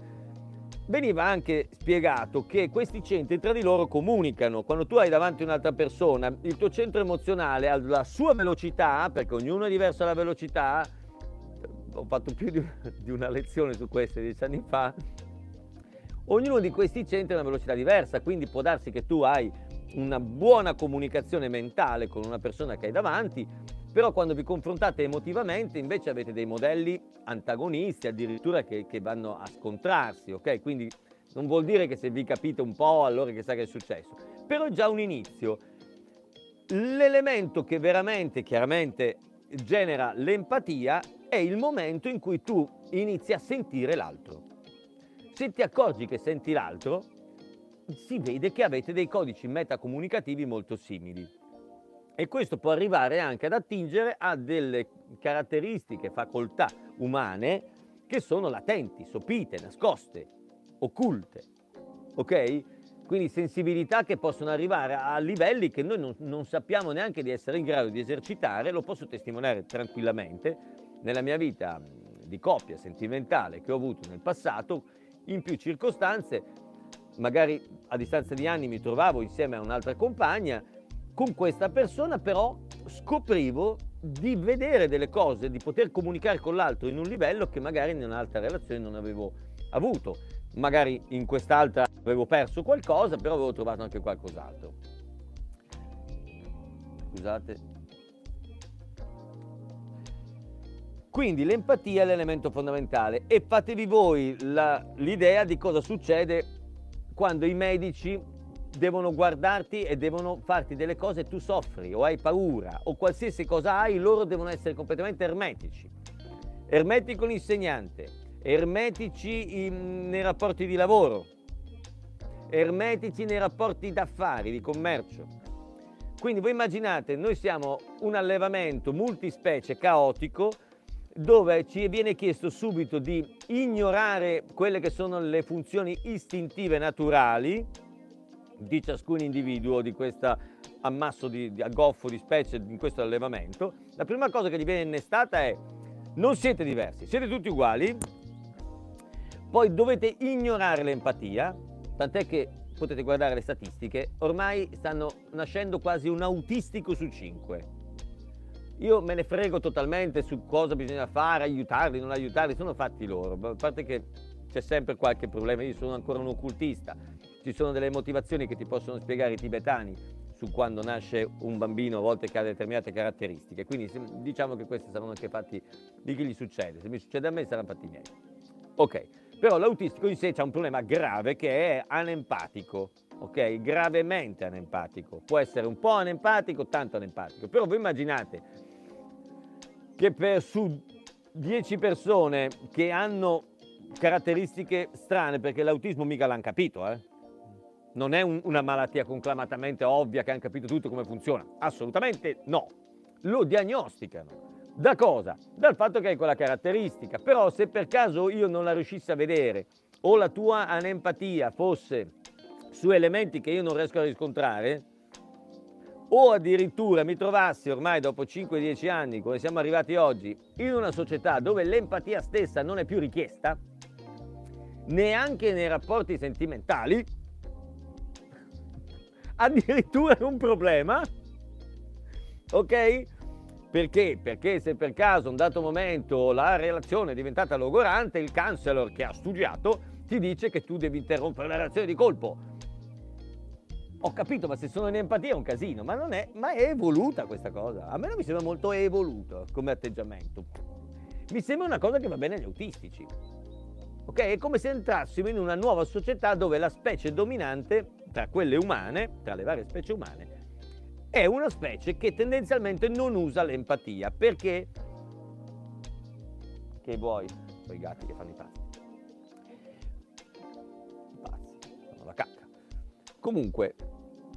[SPEAKER 2] veniva anche spiegato che questi centri tra di loro comunicano. Quando tu hai davanti un'altra persona, il tuo centro emozionale ha la sua velocità, perché ognuno è diverso alla velocità, ho fatto più di una lezione su questo dieci anni fa, ognuno di questi centri ha una velocità diversa, quindi può darsi che tu hai una buona comunicazione mentale con una persona che hai davanti, però quando vi confrontate emotivamente invece avete dei modelli antagonisti, addirittura che, che vanno a scontrarsi, ok? Quindi non vuol dire che se vi capite un po' allora che sa che è successo, però è già un inizio. L'elemento che veramente, chiaramente genera l'empatia è il momento in cui tu inizi a sentire l'altro. Se ti accorgi che senti l'altro, si vede che avete dei codici metacomunicativi molto simili. E questo può arrivare anche ad attingere a delle caratteristiche, facoltà umane che sono latenti, sopite, nascoste, occulte. Ok? Quindi sensibilità che possono arrivare a livelli che noi non, non sappiamo neanche di essere in grado di esercitare, lo posso testimoniare tranquillamente nella mia vita di coppia sentimentale che ho avuto nel passato, in più circostanze, magari a distanza di anni mi trovavo insieme a un'altra compagna, con questa persona però scoprivo di vedere delle cose, di poter comunicare con l'altro in un livello che magari in un'altra relazione non avevo avuto. Magari in quest'altra avevo perso qualcosa, però avevo trovato anche qualcos'altro. Scusate. Quindi l'empatia è l'elemento fondamentale e fatevi voi la, l'idea di cosa succede quando i medici devono guardarti e devono farti delle cose e tu soffri o hai paura o qualsiasi cosa hai, loro devono essere completamente ermetici. Ermetico l'insegnante, ermetici in, nei rapporti di lavoro, ermetici nei rapporti d'affari, di commercio. Quindi voi immaginate, noi siamo un allevamento multispecie caotico dove ci viene chiesto subito di ignorare quelle che sono le funzioni istintive naturali di ciascun individuo di questo ammasso di, di aggoffo di specie in questo allevamento, la prima cosa che gli viene innestata è non siete diversi, siete tutti uguali, poi dovete ignorare l'empatia, tant'è che potete guardare le statistiche, ormai stanno nascendo quasi un autistico su cinque io me ne frego totalmente su cosa bisogna fare, aiutarli, non aiutarli, sono fatti loro. A parte che c'è sempre qualche problema, io sono ancora un occultista, ci sono delle motivazioni che ti possono spiegare i tibetani su quando nasce un bambino a volte che ha determinate caratteristiche. Quindi diciamo che questi saranno anche fatti di chi gli succede. Se mi succede a me saranno fatti miei. Ok, però l'autistico in sé ha un problema grave che è anempatico, ok? Gravemente anempatico. Può essere un po' anempatico, tanto anempatico. Però voi immaginate che per su 10 persone che hanno caratteristiche strane, perché l'autismo mica l'hanno capito, eh? non è un, una malattia conclamatamente ovvia che hanno capito tutto come funziona, assolutamente no, lo diagnosticano. Da cosa? Dal fatto che hai quella caratteristica, però se per caso io non la riuscissi a vedere o la tua anempatia fosse su elementi che io non riesco a riscontrare, o addirittura mi trovassi ormai dopo 5-10 anni, come siamo arrivati oggi, in una società dove l'empatia stessa non è più richiesta, neanche nei rapporti sentimentali, addirittura è un problema, ok? Perché? Perché se per caso un dato momento la relazione è diventata logorante, il counselor che ha studiato ti dice che tu devi interrompere la relazione di colpo ho capito, ma se sono in empatia è un casino, ma non è, ma è evoluta questa cosa. A me non mi sembra molto evoluto come atteggiamento. Mi sembra una cosa che va bene agli autistici. Ok? È come se entrassimo in una nuova società dove la specie dominante tra quelle umane, tra le varie specie umane, è una specie che tendenzialmente non usa l'empatia. Perché? Che vuoi? Quei gatti che fanno i pazzi. Comunque,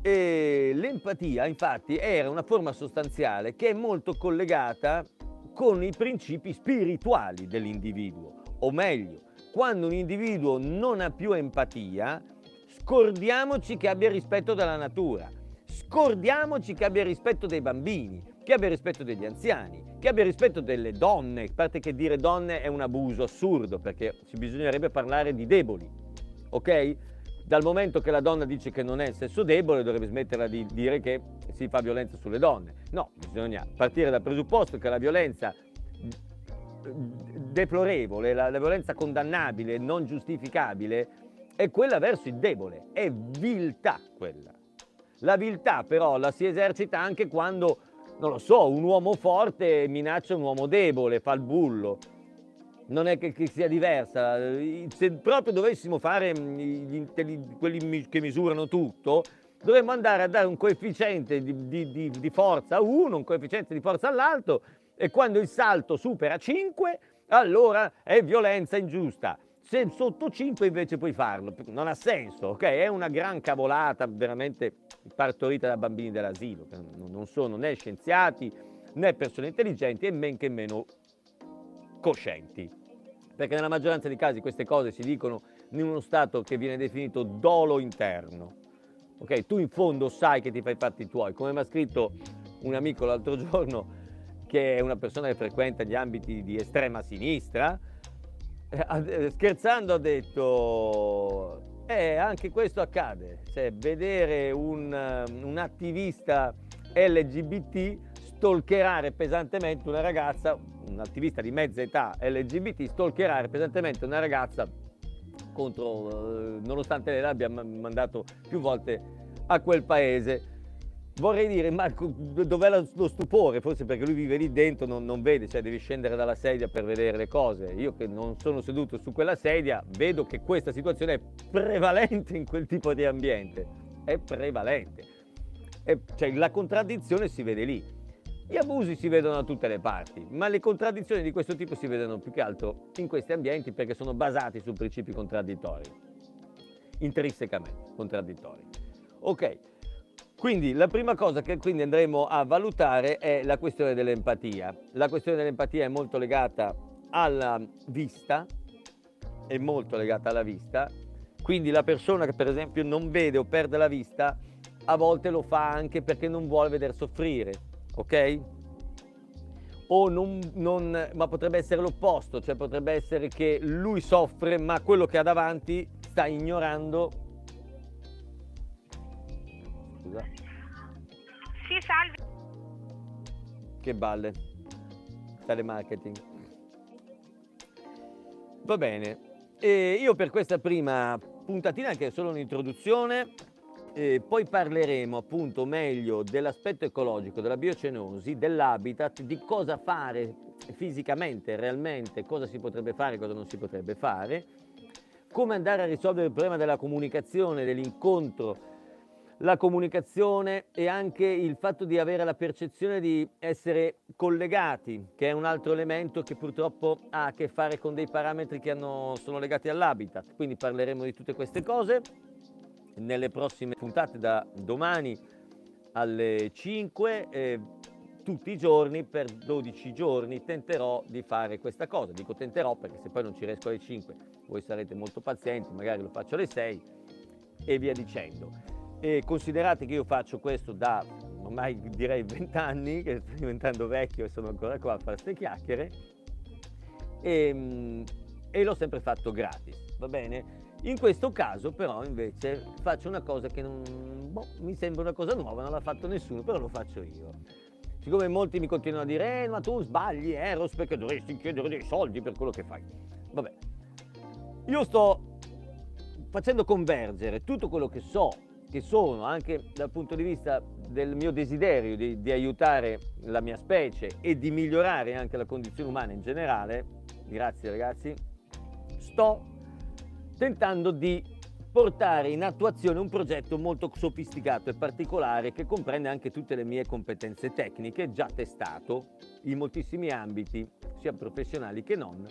[SPEAKER 2] e l'empatia infatti era una forma sostanziale che è molto collegata con i principi spirituali dell'individuo, o meglio, quando un individuo non ha più empatia, scordiamoci che abbia rispetto della natura, scordiamoci che abbia rispetto dei bambini, che abbia rispetto degli anziani, che abbia rispetto delle donne, a parte che dire donne è un abuso assurdo, perché ci bisognerebbe parlare di deboli, ok? Dal momento che la donna dice che non è il sesso debole, dovrebbe smetterla di dire che si fa violenza sulle donne. No, bisogna partire dal presupposto che la violenza deplorevole, la, la violenza condannabile, non giustificabile, è quella verso il debole, è viltà quella. La viltà però la si esercita anche quando, non lo so, un uomo forte minaccia un uomo debole, fa il bullo. Non è che, che sia diversa. Se proprio dovessimo fare mm, quelli che misurano tutto, dovremmo andare a dare un coefficiente di, di, di forza a uno, un coefficiente di forza all'altro e quando il salto supera 5, allora è violenza ingiusta. Se sotto 5 invece puoi farlo, non ha senso, ok? È una gran cavolata veramente partorita da bambini dell'asilo, che non sono né scienziati né persone intelligenti e men che meno coscienti. Perché nella maggioranza dei casi queste cose si dicono in uno stato che viene definito dolo interno. Ok, tu in fondo sai che ti fai fatti tuoi, come mi ha scritto un amico l'altro giorno, che è una persona che frequenta gli ambiti di estrema sinistra, eh, eh, scherzando ha detto, eh, anche questo accade, cioè vedere un, um, un attivista LGBT stalkerare pesantemente una ragazza, un attivista di mezza età LGBT, stalkerare pesantemente una ragazza contro, eh, nonostante lei l'abbia mandato più volte a quel paese vorrei dire, Marco, dov'è lo stupore? Forse perché lui vive lì dentro, non, non, vede, cioè devi scendere dalla sedia per vedere le cose. Io che non sono seduto su quella sedia, vedo che questa situazione è prevalente in quel tipo di ambiente. È prevalente. E, cioè, la contraddizione si vede lì. Gli abusi si vedono da tutte le parti, ma le contraddizioni di questo tipo si vedono più che altro in questi ambienti perché sono basati su principi contraddittori, intrinsecamente contraddittori. Ok, quindi la prima cosa che andremo a valutare è la questione dell'empatia. La questione dell'empatia è molto legata alla vista, è molto legata alla vista, quindi la persona che per esempio non vede o perde la vista a volte lo fa anche perché non vuole vedere soffrire, ok? O non, non, ma potrebbe essere l'opposto, cioè potrebbe essere che lui soffre ma quello che ha davanti sta ignorando scusa.
[SPEAKER 3] Sì, salve.
[SPEAKER 2] Che balle. Telemarketing. Va bene. E io per questa prima puntatina, che è solo un'introduzione, eh, poi parleremo appunto meglio dell'aspetto ecologico, della biocenosi, dell'habitat, di cosa fare fisicamente, realmente, cosa si potrebbe fare, cosa non si potrebbe fare, come andare a risolvere il problema della comunicazione, dell'incontro la comunicazione e anche il fatto di avere la percezione di essere collegati, che è un altro elemento che purtroppo ha a che fare con dei parametri che hanno, sono legati all'habitat. Quindi parleremo di tutte queste cose nelle prossime puntate da domani alle 5. Eh, tutti i giorni per 12 giorni tenterò di fare questa cosa. Dico tenterò perché se poi non ci riesco alle 5 voi sarete molto pazienti, magari lo faccio alle 6 e via dicendo. E considerate che io faccio questo da ormai direi 20 anni, che sto diventando vecchio e sono ancora qua a fare queste chiacchiere, e, ehm, e l'ho sempre fatto gratis, va bene? In questo caso però invece faccio una cosa che non, boh, mi sembra una cosa nuova, non l'ha fatto nessuno, però lo faccio io. Siccome molti mi continuano a dire, eh, ma tu sbagli Eros perché dovresti chiedere dei soldi per quello che fai. Vabbè, io sto facendo convergere tutto quello che so che sono anche dal punto di vista del mio desiderio di, di, aiutare la mia specie e di migliorare anche la condizione umana in generale, grazie ragazzi, sto tentando di portare in attuazione un progetto molto sofisticato e particolare che comprende anche tutte le mie competenze tecniche già testato in moltissimi ambiti, sia professionali che non,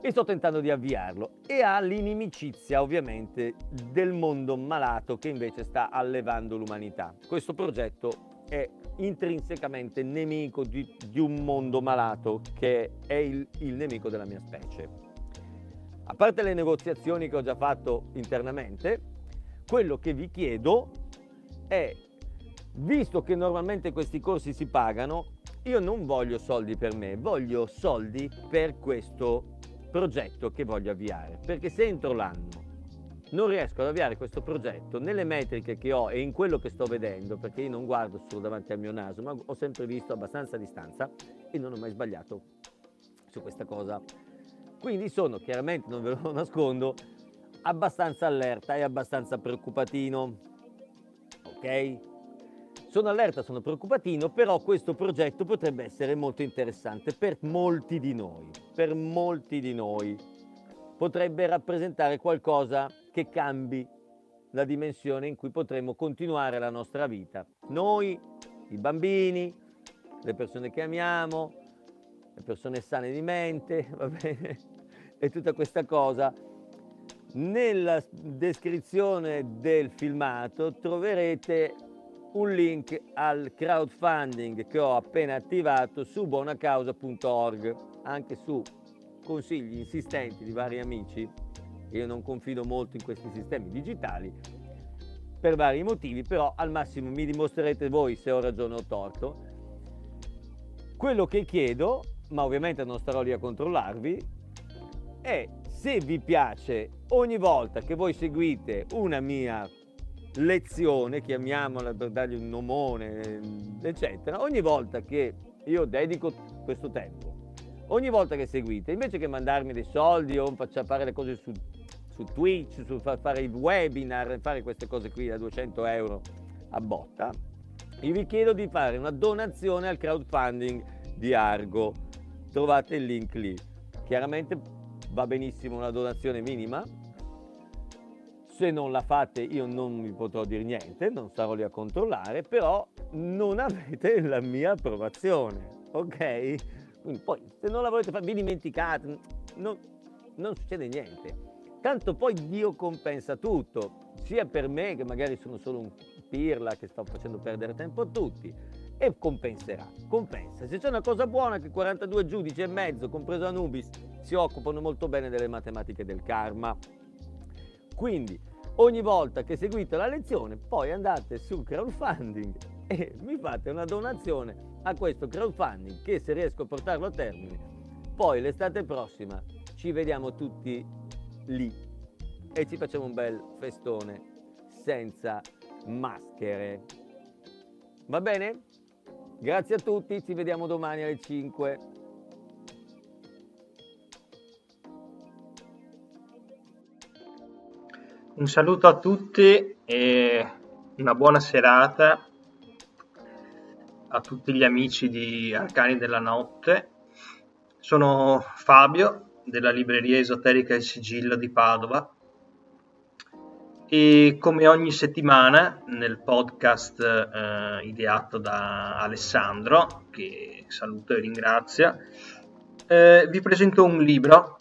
[SPEAKER 2] e sto tentando di avviarlo e ha l'inimicizia ovviamente del mondo malato che invece sta allevando l'umanità. Questo progetto è intrinsecamente nemico di, di un mondo malato che è il, il nemico della mia specie. A parte le negoziazioni che ho già fatto internamente, quello che vi chiedo è, visto che normalmente questi corsi si pagano, io non voglio soldi per me, voglio soldi per questo progetto che voglio avviare, perché se entro l'anno non riesco ad avviare questo progetto nelle metriche che ho e in quello che sto vedendo, perché io non guardo solo davanti al mio naso, ma ho sempre visto abbastanza a distanza e non ho mai sbagliato su questa cosa. Quindi sono chiaramente, non ve lo nascondo, abbastanza allerta e abbastanza preoccupatino. Ok? Sono allerta, sono preoccupatino, però questo progetto potrebbe essere molto interessante per molti di noi, per molti di noi. Potrebbe rappresentare qualcosa che cambi la dimensione in cui potremo continuare la nostra vita. Noi, i bambini, le persone che amiamo, persone sane di mente, va bene? E tutta questa cosa. Nella descrizione del filmato troverete un link al crowdfunding che ho appena attivato su buonacausa.org, anche su consigli insistenti di vari amici. Io non confido molto in questi sistemi digitali per vari motivi, però al massimo mi dimostrerete voi se ho ragione o torto. Quello che chiedo, ma ovviamente non starò lì a controllarvi, è se vi piace ogni volta che voi seguite una mia lezione, chiamiamola per dargli un nomone, eccetera, ogni volta che io dedico questo tempo, ogni volta che seguite, invece che mandarmi dei soldi o fare le cose su, su Twitch, su fare i webinar, fare queste cose qui da 200 euro a botta, io vi chiedo di fare una donazione al crowdfunding di Argo. Trovate il link lì. Chiaramente va benissimo una donazione minima, se non la fate io non vi potrò dire niente, non starò lì a controllare, però non avete la mia approvazione, ok? Quindi poi se non la volete fare, vi dimenticate, non, non succede niente. Tanto poi Dio compensa tutto, sia per me che magari sono solo un pirla che sto facendo perdere tempo a tutti, e compenserà, compensa. Se c'è una cosa buona che 42 giudici e mezzo, compreso Anubis, si occupano molto bene delle matematiche del karma, quindi ogni volta che seguite la lezione poi andate sul crowdfunding e mi fate una donazione a questo crowdfunding che se riesco a portarlo a termine poi l'estate prossima ci vediamo tutti lì e ci facciamo un bel festone senza maschere. Va bene? Grazie a tutti, ci vediamo domani alle 5.
[SPEAKER 4] Un saluto a tutti e una buona serata a tutti gli amici di Arcani della Notte. Sono Fabio della libreria esoterica Il Sigillo di Padova e come ogni settimana nel podcast eh, ideato da Alessandro, che saluto e ringrazio, eh, vi presento un libro,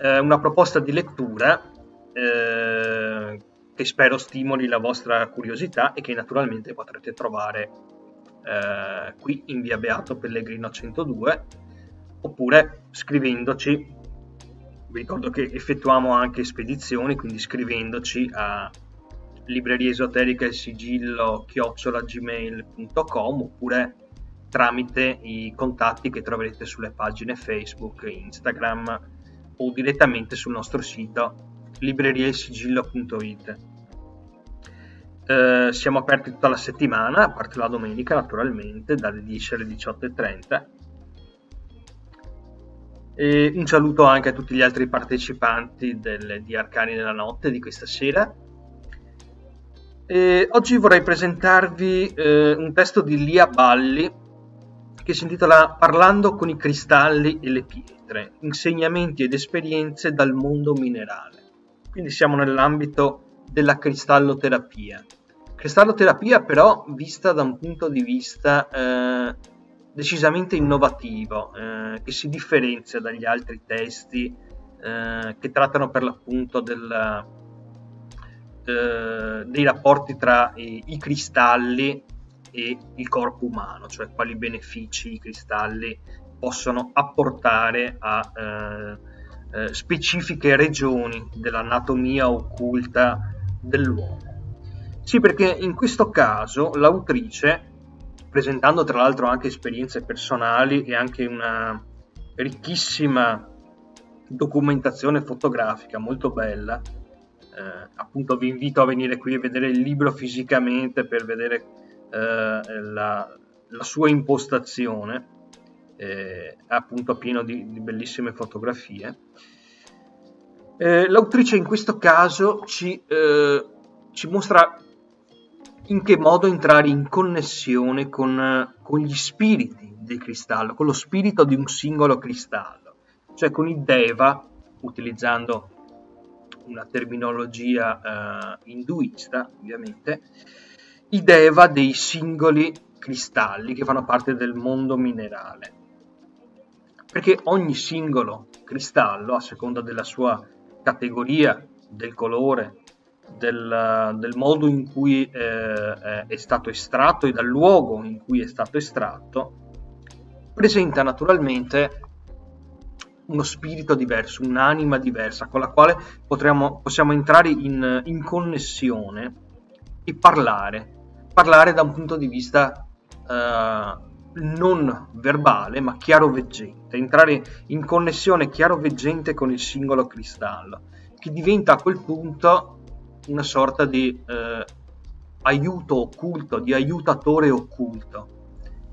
[SPEAKER 4] eh, una proposta di lettura eh, che spero stimoli la vostra curiosità e che naturalmente potrete trovare eh, qui in via Beato Pellegrino 102 oppure scrivendoci vi ricordo che effettuiamo anche spedizioni quindi scrivendoci a libreria esoterica il sigillo chiocciolagmail.com oppure tramite i contatti che troverete sulle pagine Facebook, Instagram o direttamente sul nostro sito libreriailsigillo.it. Eh, siamo aperti tutta la settimana, a parte la domenica naturalmente, dalle 10 alle 18.30. E un saluto anche a tutti gli altri partecipanti del, di Arcani della Notte di questa sera. E oggi vorrei presentarvi eh, un testo di Lia Balli che si intitola Parlando con i cristalli e le pietre, insegnamenti ed esperienze dal mondo minerale quindi siamo nell'ambito della cristalloterapia. Cristalloterapia però vista da un punto di vista eh, decisamente innovativo, eh, che si differenzia dagli altri testi eh, che trattano per l'appunto del, eh, dei rapporti tra i, i cristalli e il corpo umano, cioè quali benefici i cristalli possono apportare a eh, eh, specifiche regioni dell'anatomia occulta dell'uomo. Sì, perché in questo caso l'autrice, presentando tra l'altro anche esperienze personali e anche una ricchissima documentazione fotografica molto bella, eh, appunto vi invito a venire qui a vedere il libro fisicamente per vedere eh, la, la, sua impostazione, eh, appunto pieno di, di bellissime fotografie. Eh, l'autrice in questo caso ci, eh, ci mostra in che modo entrare in connessione con, con, gli spiriti del cristallo, con lo spirito di un singolo cristallo, cioè con il Deva, utilizzando una terminologia uh, induista, ovviamente, i Deva dei singoli cristalli che fanno parte del mondo minerale. Perché ogni singolo cristallo, a seconda della sua categoria, del colore, del, del modo in cui eh, è stato estratto e dal luogo in cui è stato estratto, presenta naturalmente uno spirito diverso, un'anima diversa con la quale potremo, possiamo entrare in, in, connessione e parlare, parlare da un punto di vista eh, non verbale ma chiaroveggente, entrare in connessione chiaroveggente con il singolo cristallo, che diventa a quel punto una sorta di eh, aiuto occulto, di aiutatore occulto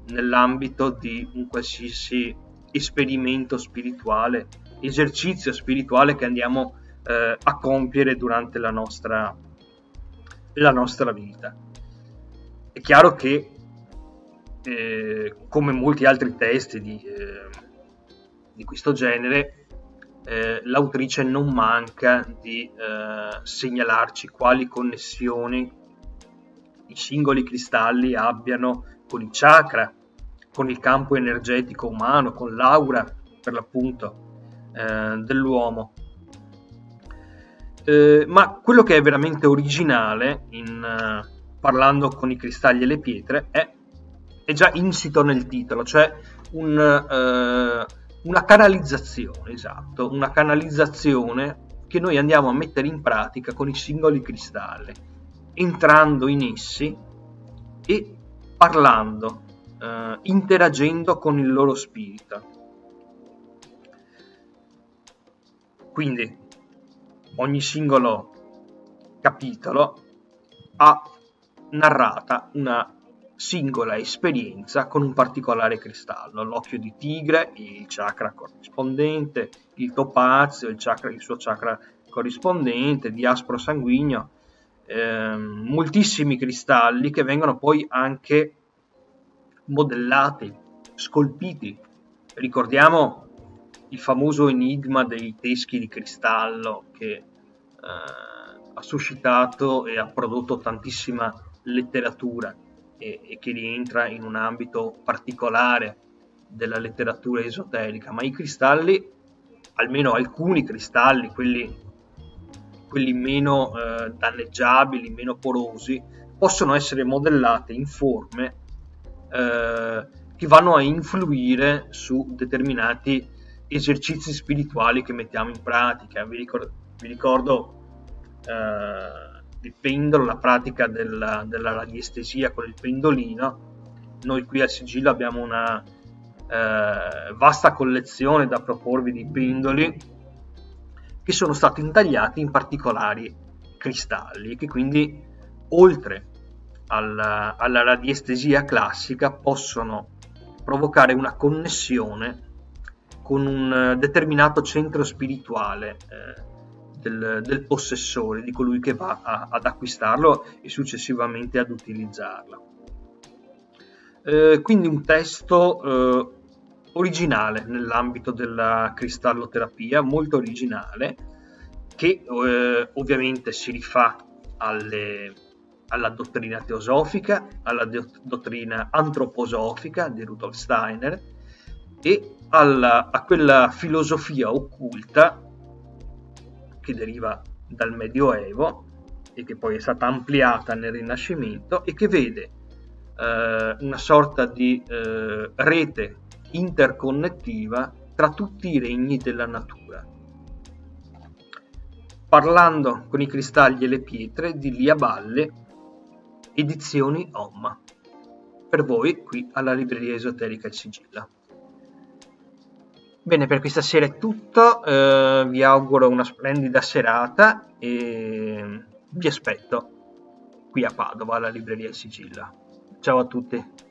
[SPEAKER 4] nell'ambito di un qualsiasi esperimento spirituale, esercizio spirituale che andiamo eh, a compiere durante la nostra, la nostra vita. È chiaro che, eh, come molti altri testi di, eh, di questo genere, eh, l'autrice non manca di eh, segnalarci quali connessioni i singoli cristalli abbiano con i chakra, con il campo energetico umano, con l'aura per l'appunto eh, dell'uomo. Eh, ma quello che è veramente originale in, uh, parlando con i cristalli e le pietre è, è già insito nel titolo, cioè un, uh, una canalizzazione, esatto, una canalizzazione che noi andiamo a mettere in pratica con i singoli cristalli, entrando in essi e parlando, eh, interagendo con il loro spirito. Quindi ogni singolo capitolo ha narrata una singola esperienza con un particolare cristallo, l'occhio di tigre, il chakra corrispondente, il topazio, il, chakra, il suo chakra corrispondente, diaspro sanguigno, eh, moltissimi cristalli che vengono poi anche modellati, scolpiti. Ricordiamo il famoso enigma dei teschi di cristallo che eh, ha suscitato e ha prodotto tantissima letteratura e, e che rientra in un ambito particolare della letteratura esoterica, ma i cristalli, almeno alcuni cristalli, quelli, quelli meno eh, danneggiabili, meno porosi, possono essere modellati in forme eh, che vanno a influire su determinati esercizi spirituali che mettiamo in pratica. Vi ricordo, vi ricordo eh, il pendolo, la pratica della, della radiestesia con il pendolino. Noi qui al sigillo abbiamo una eh, vasta collezione da proporvi di pendoli che sono stati intagliati in particolari cristalli che quindi oltre alla, alla radiestesia classica possono provocare una connessione con un determinato centro spirituale eh, del, del possessore, di colui che va a, ad acquistarlo e successivamente ad utilizzarlo. Eh, quindi un testo eh, originale nell'ambito della cristalloterapia, molto originale, che eh, ovviamente si rifà alle, alla dottrina teosofica, alla do- dottrina antroposofica di Rudolf Steiner e alla, a quella filosofia occulta che deriva dal Medioevo e che poi è stata ampliata nel Rinascimento e che vede eh, una sorta di eh, rete interconnettiva tra tutti i regni della natura. Parlando con i cristalli e le pietre di Lia Valle, edizioni Om. Per voi qui alla libreria esoterica Il Sigilla. Bene, per questa sera è tutto, eh, vi auguro una splendida serata e vi aspetto qui a Padova alla libreria Il Sigilla. Ciao a tutti.